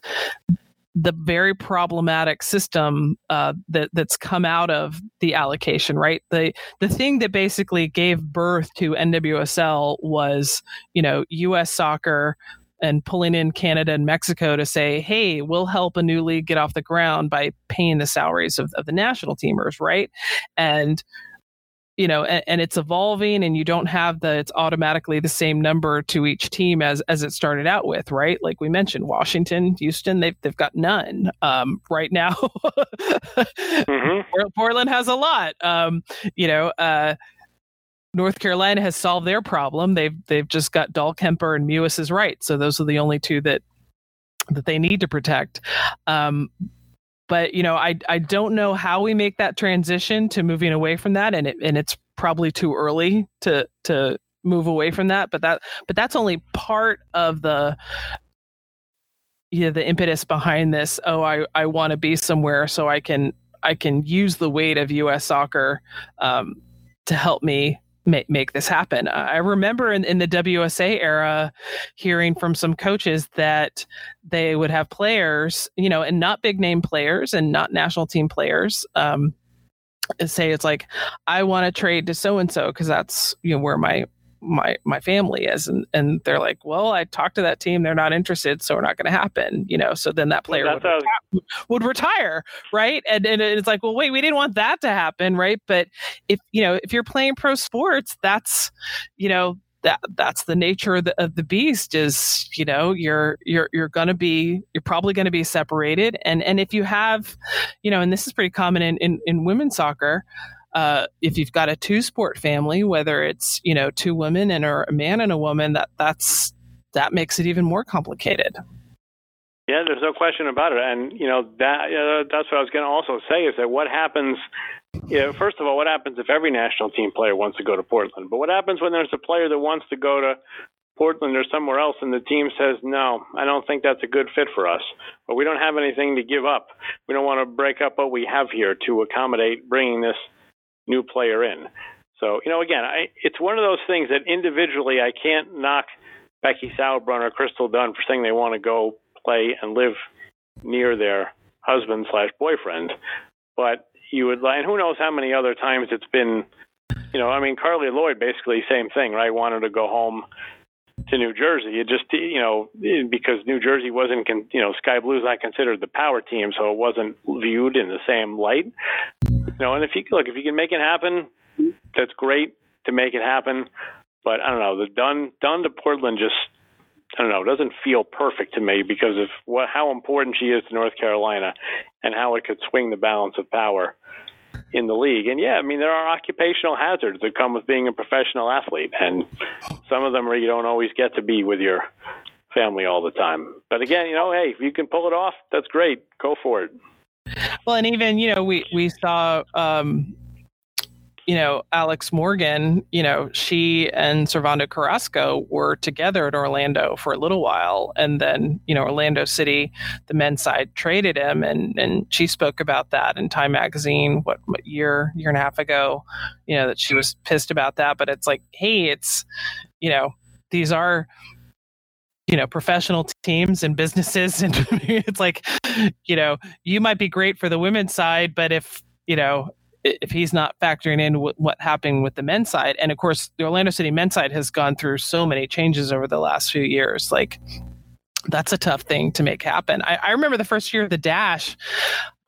the very problematic system uh, that that's come out of the allocation, right? The the thing that basically gave birth to NWSL was, you know, U.S. soccer and pulling in Canada and Mexico to say, hey, we'll help a new league get off the ground by paying the salaries of, of the national teamers, right? And you know and, and, it's evolving and you don't have the it's automatically the same number to each team as as it started out with right like we mentioned washington houston they've, they've got none um, right now mm-hmm. portland has a lot um, you know uh, North Carolina has solved their problem. They've they've just got Dahlkemper and Mewis right. So those are the only two that that they need to protect. Um, but you know i i don't know how we make that transition to moving away from that and it and it's probably too early to to move away from that but that but that's only part of the yeah the impetus behind this oh i i want to be somewhere so i can i can use the weight of us soccer um, to help me make, make this happen. I remember in, in the WSA era hearing from some coaches that they would have players, you know, and not big name players and not national team players. Um, say it's like, I want to trade to so and so because that's you know where my my my family is and and they're like well i talked to that team. They're not interested so we're not going to happen you know so then that player would, retire, would retire right? And and it's like well wait we didn't want that to happen right? But if you know if you're playing pro sports that's you know that that's the nature of the, of the beast is you know you're you're you're going to be you're probably going to be separated. And and if you have you know and this is pretty common in in, in women's soccer uh, if you've got a two sport family, whether it's you know two women and or a man and a woman, that that's that makes it even more complicated. Yeah, there's no question about it, and you know that uh, that's what I was going to also say is that what happens. You know, first of all, what happens if every national team player wants to go to Portland? But what happens when there's a player that wants to go to Portland or somewhere else, and the team says, no, I don't think that's a good fit for us, but we don't have anything to give up. We don't want to break up what we have here to accommodate bringing this new player in. So, you know, again, I, it's one of those things that individually I can't knock Becky Sauerbrunn or Crystal Dunn for saying they want to go play and live near their husband slash boyfriend. But you would, and who knows how many other times it's been, you know, I mean, Carly Lloyd basically same thing, right? Wanted to go home to New Jersey. It just, you know, because New Jersey wasn't, you know, Sky Blue's not considered the power team, so it wasn't viewed in the same light. You know, and if you look, if you can make it happen, that's great to make it happen. But I don't know, the done done to Portland just I don't know, It doesn't feel perfect to me because of what how important she is to North Carolina and how it could swing the balance of power in the league. And yeah, I mean there are occupational hazards that come with being a professional athlete, and some of them are you don't always get to be with your family all the time. But again, you know, hey, if you can pull it off, that's great. Go for it. Well, and even you know we we saw um, you know Alex Morgan. You know she and Servando Carrasco were together at Orlando for a little while, and then you know Orlando City, the men's side traded him, and and she spoke about that in Time Magazine what, what year year and a half ago. You know that she was pissed about that, but it's like, hey, it's you know these are you know professional teams and businesses and it's like you know you might be great for the women's side but if you know if he's not factoring in what, what happened with the men's side and of course the orlando city men's side has gone through so many changes over the last few years like that's a tough thing to make happen. I, I remember the first year of the Dash,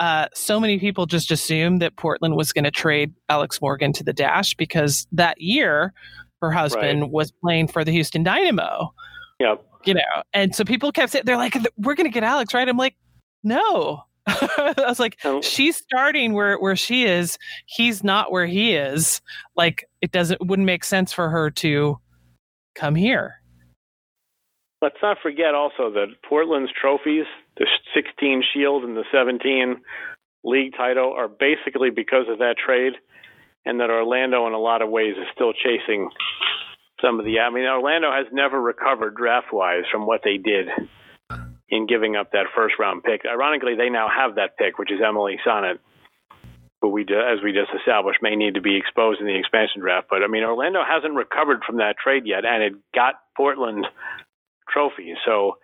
uh, so many people just assumed that Portland was going to trade Alex Morgan to the Dash because that year her husband right. was playing for the Houston Dynamo. Yep. You know, and so people kept saying, they're like, we're going to get Alex, right? I'm like, no. I was like, oh. she's starting where, where she is. He's not where he is. Like, it doesn't, wouldn't make sense for her to come here. Let's not forget also that Portland's trophies, the 16 Shield and the 17 league title, are basically because of that trade, and that Orlando, in a lot of ways, is still chasing some of the. I mean, Orlando has never recovered draft wise from what they did in giving up that first round pick. Ironically, they now have that pick, which is Emily Sonnett, who we, as we just established, may need to be exposed in the expansion draft. But I mean, Orlando hasn't recovered from that trade yet, and it got Portland trophies. So,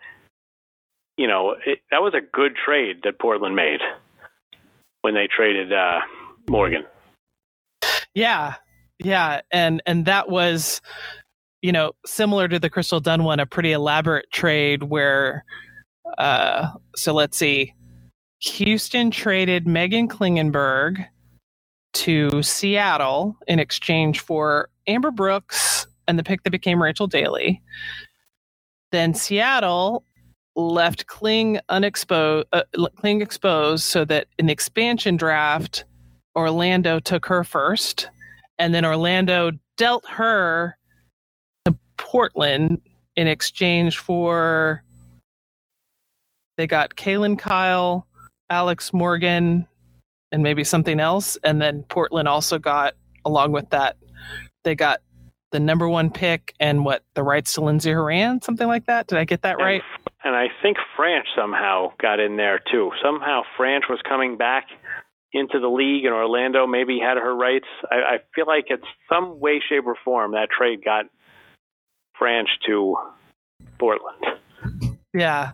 you know, it, that was a good trade that Portland made when they traded uh, Morgan. Yeah, yeah, and and that was, you know, similar to the Crystal Dunn one, a pretty elaborate trade where, uh, so let's see, Houston traded Meghan Klingenberg to Seattle in exchange for Amber Brooks and the pick that became Rachel Daly. Then Seattle left Kling unexposed, uh, Kling exposed, so that in expansion draft, Orlando took her first, and then Orlando dealt her to Portland in exchange for they got Kaylyn Kyle, Alex Morgan, and maybe something else, and then Portland also got along with that they got the number one pick and what the rights to Lindsey Horan, something like that. Did I get that right? And I think Franch somehow got in there too. Somehow Franch was coming back into the league, and Orlando maybe had her rights. I, I feel like it's some way, shape, or form that trade got Franch to Portland. Yeah.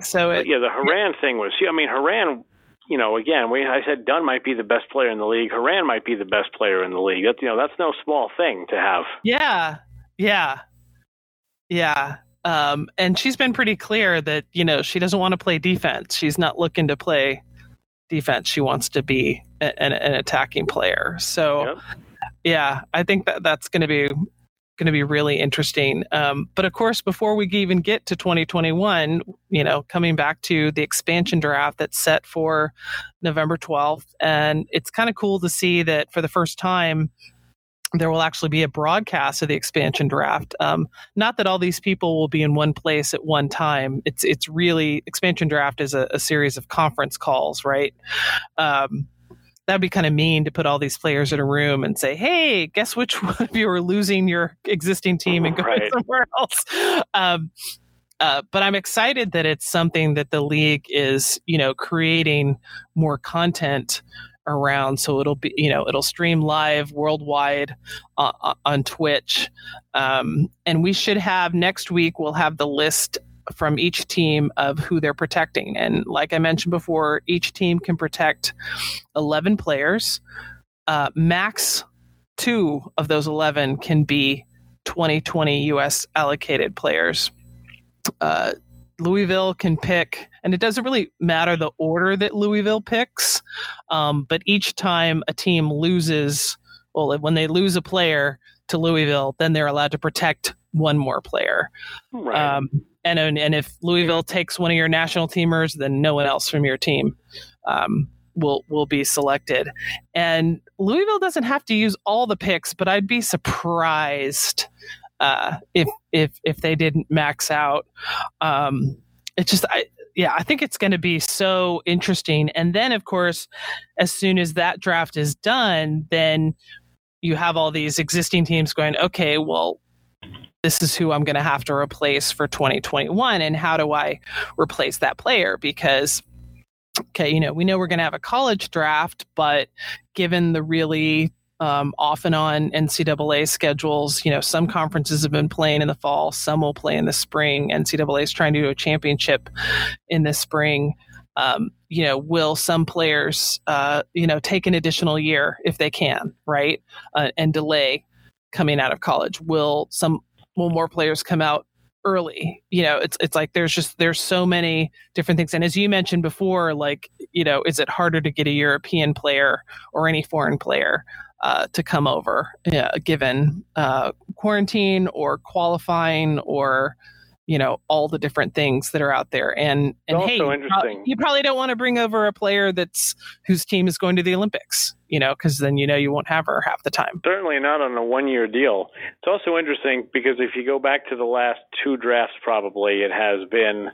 So it, yeah, the Horan thing was. I mean, Horan. you know, again, we I said Dunn might be the best player in the league. Horan might be the best player in the league. That's you know, that's no small thing to have. Yeah, yeah, yeah. Um, and she's been pretty clear that you know she doesn't want to play defense. She's not looking to play defense. She wants to be an, an attacking player. So, yep. yeah, I think that that's going to be going to be really interesting. Um, but of course, before we even get to 2021, you know, coming back to the expansion draft that's set for November 12th, and it's kind of cool to see that for the first time. There will actually be a broadcast of the expansion draft. Um, not that all these people will be in one place at one time. It's it's really expansion draft is a, a series of conference calls, right? Um, that'd be kind of mean to put all these players in a room and say, "Hey, guess which one of you are losing your existing team and going right. somewhere else." Um, uh, but I'm excited that it's something that the league is, you know, creating more content around. So it'll be, you know, it'll stream live worldwide uh, uh on Twitch, um, and we should have next week. We'll have the list from each team of who they're protecting. And like I mentioned before, each team can protect 11 players. Uh, max two of those 11 can be 2020 US allocated players. Uh, Louisville can pick, and it doesn't really matter the order that Louisville picks, um, but each time a team loses, well, when they lose a player to Louisville, then they're allowed to protect one more player. Right. Um, and and if Louisville takes one of your national teamers, then no one else from your team um, will will be selected. And Louisville doesn't have to use all the picks, but I'd be surprised uh, if if if they didn't max out. Um, it's just I yeah, I think it's going to be so interesting. And then, of course, as soon as that draft is done, then you have all these existing teams going, okay, well, this is who I'm going to have to replace for 2021 and how do I replace that player because okay, you know, we know we're going to have a college draft, but given the really um, off and on NCAA schedules, you know, some conferences have been playing in the fall, some will play in the spring. NCAA is trying to do a championship in the spring. Um, you know, will some players, uh, you know, take an additional year if they can, right, uh, and delay coming out of college? Will some will more players come out early. You know, it's it's like there's just there's so many different things. And as you mentioned before, like you know, is it harder to get a European player or any foreign player uh, to come over, yeah, given uh, quarantine or qualifying or you know all the different things that are out there and and hey you prob- interesting. you probably don't want to bring over a player that's whose team is going to the olympics you know because then you know you won't have her half the time Certainly not on a one year deal. It's also interesting because if you go back to the last two drafts, probably it has been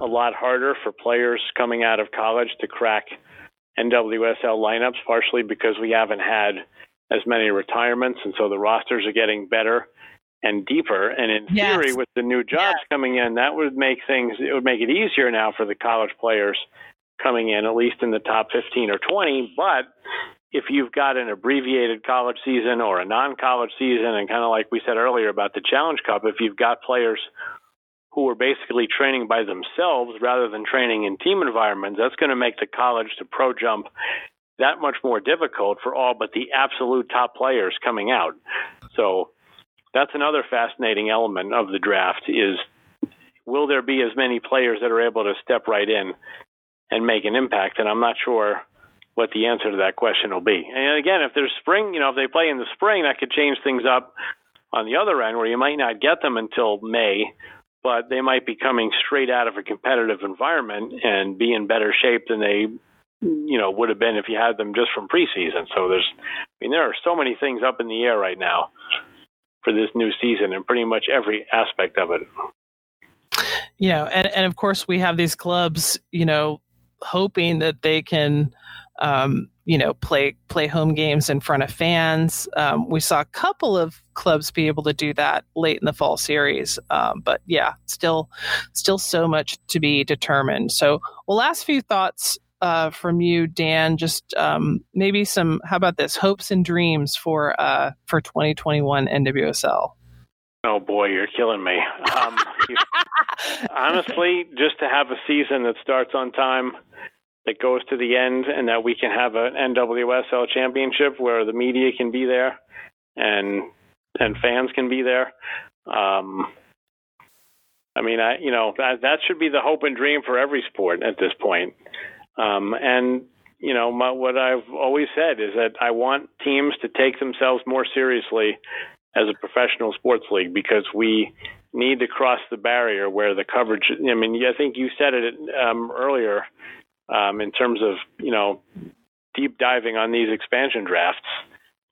a lot harder for players coming out of college to crack NWSL lineups, partially because we haven't had as many retirements, and so the rosters are getting better and deeper. And in Yes. theory, with the new jobs coming in, that would make things it would make it easier now for the college players coming in, at least in the top 15 or 20. But if you've got an abbreviated college season or a non-college season, and kind of like we said earlier about the Challenge Cup, if you've got players who are basically training by themselves rather than training in team environments, that's going to make the college to pro jump that much more difficult for all but the absolute top players coming out. So that's another fascinating element of the draft is will there be as many players that are able to step right in and make an impact? And I'm not sure what the answer to that question will be. And again, if there's spring, you know, if they play in the spring, that could change things up on the other end where you might not get them until May, but they might be coming straight out of a competitive environment and be in better shape than they you know would have been if you had them just from preseason. So there's I mean there are so many things up in the air right now for this new season and pretty much every aspect of it. you know and, and of course we have these clubs you know hoping that they can um, you know play play home games in front of fans. Um, we saw a couple of clubs be able to do that late in the fall series. Um, but yeah still still so much to be determined. So well last few thoughts uh, from you dan just um, maybe some how about this hopes and dreams for uh, for 2021 nwsl Oh boy, you're killing me. Um, you, honestly, just to have a season that starts on time, that goes to the end, and that we can have an NWSL championship where the media can be there and and fans can be there. Um, I mean, I you know that that should be the hope and dream for every sport at this point. Um, and you know, my, what I've always said is that I want teams to take themselves more seriously as a professional sports league because we need to cross the barrier where the coverage. I mean, I think you said it um, earlier um, in terms of you know deep diving on these expansion drafts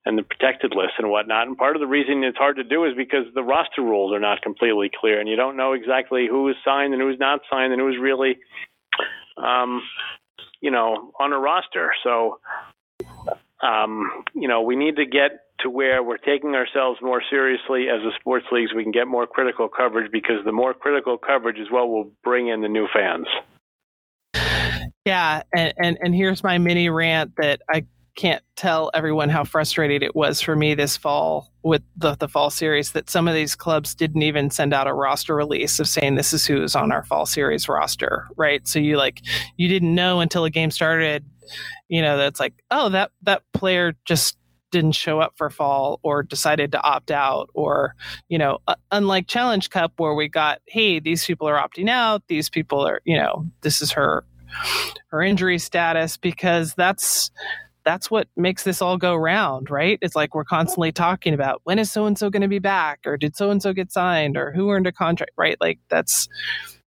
and the protected list and whatnot. And part of the reason it's hard to do is because the roster rules are not completely clear, and you don't know exactly who is signed and who's not signed and who's really, um, you know, on a roster. So, um, you know, we need to get to where we're taking ourselves more seriously as a sports league so we can get more critical coverage because the more critical coverage is what will bring in the new fans. Yeah, and, and and here's my mini rant that I can't tell everyone how frustrated it was for me this fall with the the fall series that some of these clubs didn't even send out a roster release of saying this is who's on our fall series roster, right? So you like you didn't know until a game started, you know, that's like, oh, that that player just didn't show up for fall or decided to opt out or you know uh, unlike challenge cup where we got hey these people are opting out these people are you know this is her her injury status because that's that's what makes this all go round, right? It's like we're constantly talking about when is so and so going to be back, or did so and so get signed, or who earned a contract, right? Like that's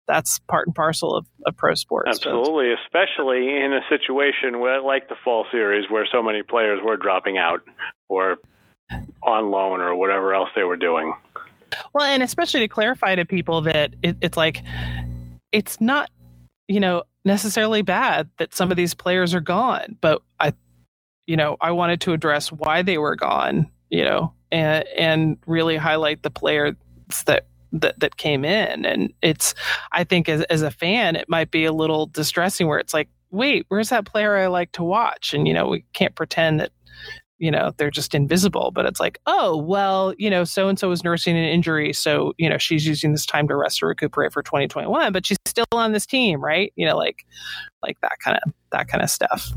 that's part and parcel of, of pro sports. Absolutely, especially in a situation where, like the fall series, where so many players were dropping out or on loan or whatever else they were doing. Well, and especially to clarify to people that it, it's like it's not, you know, necessarily bad that some of these players are gone, but I you know, I wanted to address why they were gone, you know, and and really highlight the players that that that came in. And it's I think as as a fan, it might be a little distressing where it's like, wait, where's that player I like to watch? And you know, we can't pretend that you know they're just invisible but it's like oh well you know so and so is nursing an injury so you know she's using this time to rest or recuperate for 2021 but she's still on this team right you know like like that kind of that kind of stuff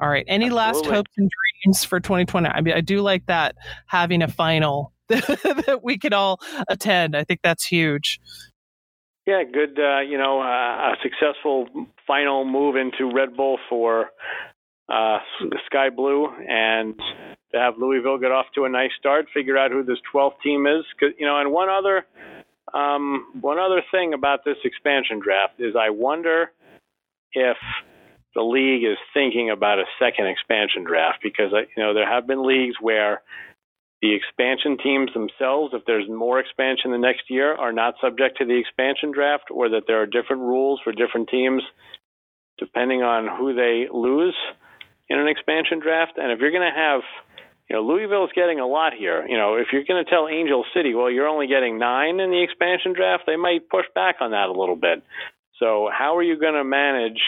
all right any Absolutely. last hopes and dreams for 2020 i mean i do like that having a final that we can all attend i think that's huge yeah, good. Uh, you know, uh, a successful final move into Red Bull for uh, Sky Blue, and to have Louisville get off to a nice start, figure out who this 12th team is. Cause, you know, and one other um, one other thing about this expansion draft is I wonder if the league is thinking about a second expansion draft because uh, you know there have been leagues where the expansion teams themselves, if there's more expansion the next year, are not subject to the expansion draft, or that there are different rules for different teams depending on who they lose in an expansion draft. And if you're going to have, you know, Louisville is getting a lot here. You know, if you're going to tell Angel City, well, you're only getting nine in the expansion draft, they might push back on that a little bit. So, how are you going to manage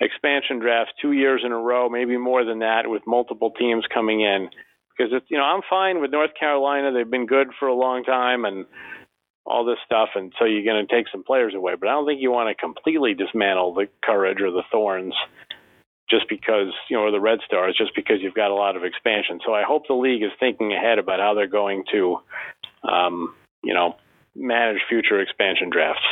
expansion drafts two years in a row, maybe more than that, with multiple teams coming in? Because it's, you know, I'm fine with North Carolina. They've been good for a long time, and all this stuff, and so you're going to take some players away. But I don't think you want to completely dismantle the Courage or the Thorns just because you know, or the Red Stars, just because you've got a lot of expansion. So I hope the league is thinking ahead about how they're going to, um, you know, manage future expansion drafts.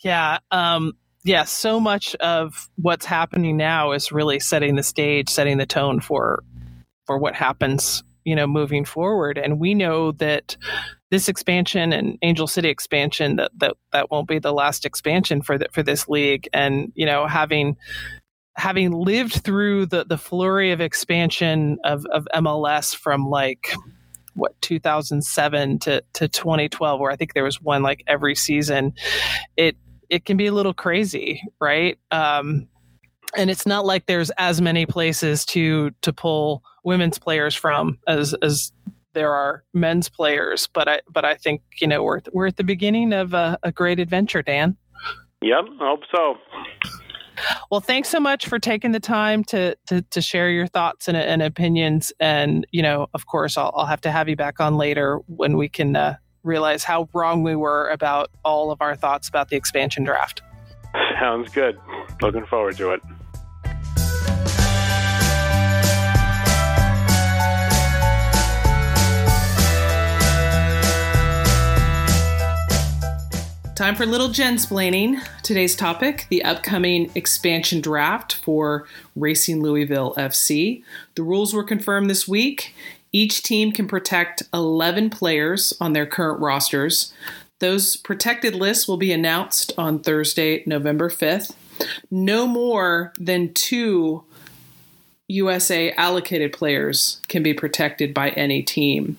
Yeah. Um, yeah. So much of what's happening now is really setting the stage, setting the tone for for what happens, you know, moving forward. And we know that this expansion and Angel City expansion that that that won't be the last expansion for the, for this league. And you know, having having lived through the the flurry of expansion of of MLS from like what 2007 to to 2012 where I think there was one like every season it it can be a little crazy right um and it's not like there's as many places to to pull women's players from as as there are men's players, but I but I think you know we're we're at the beginning of a, a great adventure, Dan. Yep, I hope so. Well, thanks so much for taking the time to to, to share your thoughts and, and, opinions. And you know, of course, I'll, I'll have to have you back on later when we can uh, realize how wrong we were about all of our thoughts about the expansion draft. Sounds good. Looking forward to it. Time for little Jen's Jensplaining. Today's topic the upcoming expansion draft for Racing Louisville FC. The rules were confirmed this week. Each team can protect 11 players on their current rosters. Those protected lists will be announced on Thursday, November 5th. No more than two USA allocated players can be protected by any team.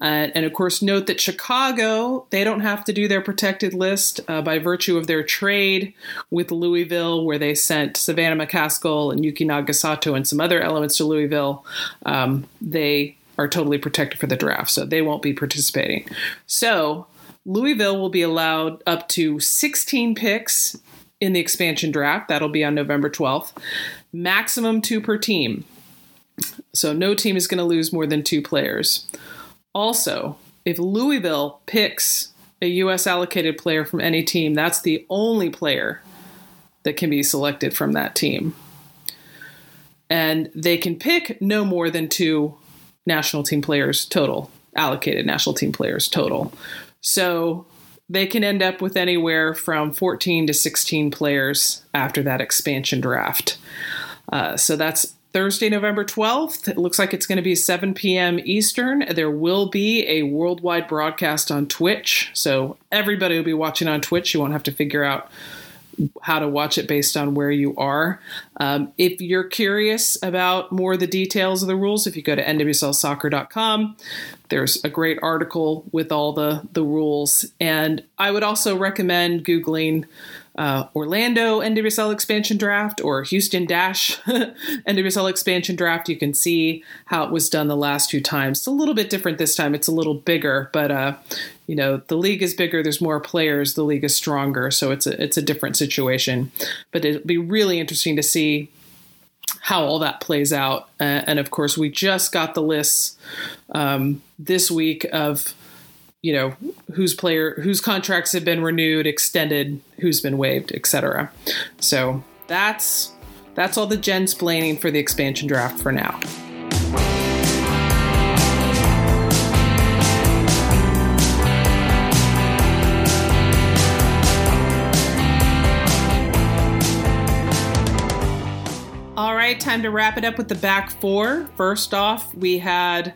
Uh, and of course, note that Chicago, they don't have to do their protected list uh, by virtue of their trade with Louisville, where they sent Savannah McCaskill and Yuki Nagasato and some other elements to Louisville. Um, they are totally protected for the draft, so they won't be participating. So Louisville will be allowed up to 16 picks in the expansion draft. That'll be on November 12th. Maximum two per team. So no team is going to lose more than two players. Also, if Louisville picks a U.S. allocated player from any team, that's the only player that can be selected from that team. And they can pick no more than two national team players total, allocated national team players total. So they can end up with anywhere from 14 to 16 players after that expansion draft. Uh, so that's Thursday, November 12th. It looks like it's going to be 7 p.m. Eastern. There will be a worldwide broadcast on Twitch. So everybody will be watching on Twitch. You won't have to figure out how to watch it based on where you are. Um, if you're curious about more of the details of the rules, if you go to nwslsoccer.com, there's a great article with all the, the rules. And I would also recommend Googling uh, Orlando NWSL expansion draft or Houston Dash NWSL expansion draft. You can see how it was done the last two times. It's a little bit different this time. It's a little bigger, but uh, you know the league is bigger. There's more players. The league is stronger, so it's a it's a different situation. But it'll be really interesting to see how all that plays out. Uh, and of course, we just got the lists um, this week of you know whose player whose contracts have been renewed, extended, who's been waived, etc. So that's that's all the Jensplaining for the expansion draft for now. All right, time to wrap it up with the back four. First off, we had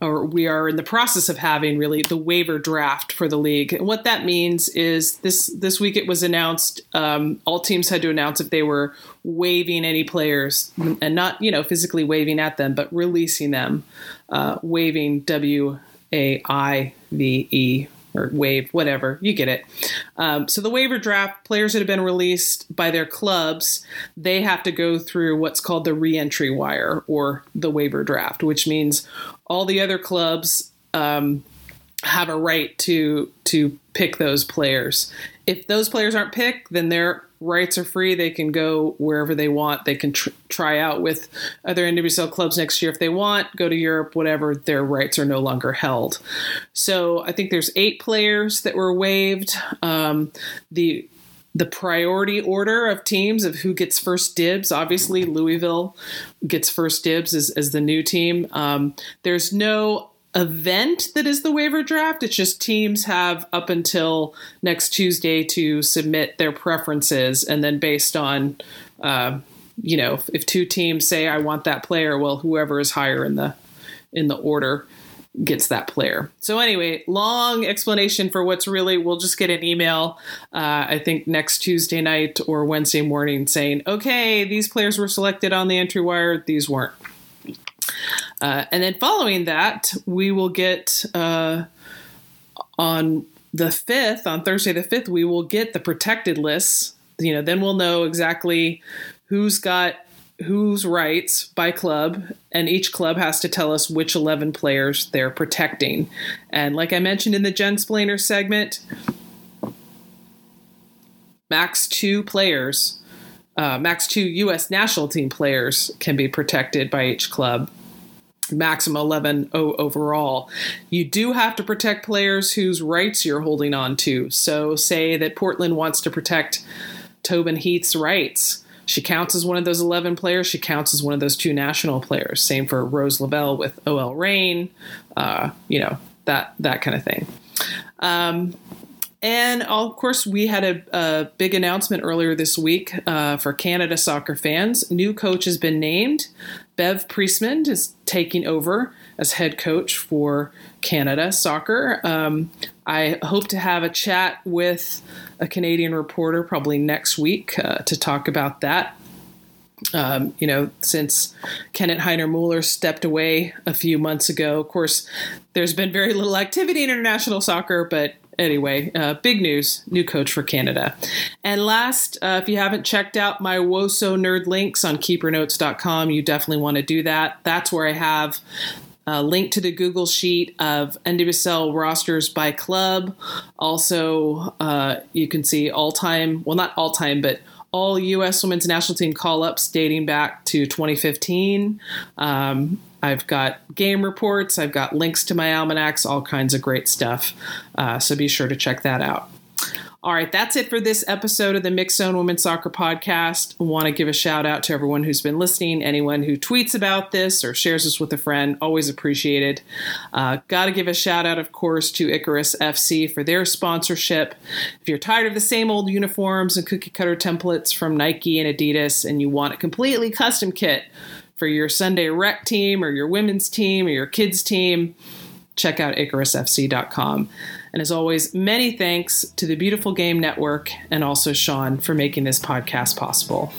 or we are in the process of having really the waiver draft for the league. And what that means is this this week it was announced um, all teams had to announce if they were waiving any players and not you know physically waving at them, but releasing them, uh, waiving W A I V E or wave, whatever, you get it. Um, so the waiver draft, players that have been released by their clubs, they have to go through what's called the reentry wire or the waiver draft, which means all the other clubs um, have a right to to pick those players. If those players aren't picked, then their rights are free. They can go wherever they want. They can tr- try out with other NWSL clubs next year if they want. Go to Europe, whatever. Their rights are no longer held. So I think there's eight players that were waived. Um, the the priority order of teams of who gets first dibs. Obviously, Louisville gets first dibs as, as the new team. Um, there's no event that is the waiver draft. It's just teams have up until next Tuesday to submit their preferences, and then based on, uh, you know, if, if two teams say I want that player, well, whoever is higher in the in the order gets that player. So anyway, long explanation for what's really. We'll just get an email. Uh, I think next Tuesday night or Wednesday morning saying, okay, these players were selected on the entry wire. These weren't. Uh, and then following that, we will get uh, on the 5th, on Thursday the 5th, we will get the protected lists. You know, then we'll know exactly who's got whose rights by club, and each club has to tell us which 11 players they're protecting. And like I mentioned in the Jensplainer segment, max two players, uh, max two U.S. national team players can be protected by each club. Maximum 11 overall. You do have to protect players whose rights you're holding on to. So, say that Portland wants to protect Tobin Heath's rights she counts as one of those 11 players. She counts as one of those two national players. Same for Rose Lavelle with OL Reign, uh, you know, that, that kind of thing. Um, and of course, we had a, a, big announcement earlier this week uh, for Canada soccer fans. New coach has been named. Bev Priestman is taking over as head coach for Canada soccer. Um, I hope to have a chat with a Canadian reporter probably next week uh, to talk about that. Um, you know, since Kenneth Heiner-Møller stepped away a few months ago, of course, there's been very little activity in international soccer, but anyway, uh, big news new coach for Canada. And last, uh, if you haven't checked out my WOSO nerd links on keepernotes.com, you definitely want to do that. That's where I have a link to the Google Sheet of NWSL rosters by club. Also, uh, you can see all time, well, not all time, but all U.S. women's national team call ups dating back to 2015. Um, I've got game reports, I've got links to my almanacs, all kinds of great stuff. Uh, so be sure to check that out. All right, that's it for this episode of the Mixxed Zone Women's Soccer Podcast. I want to give a shout out to everyone who's been listening, anyone who tweets about this or shares this with a friend. Always appreciated. Uh, Got to give a shout out, of course, to Icarus FC for their sponsorship. If you're tired of the same old uniforms and cookie cutter templates from Nike and Adidas and you want a completely custom kit for your Sunday rec team or your women's team or your kids' team, check out IcarusFC.com. And as always, many thanks to the Beautiful Game Network and also Sean for making this podcast possible.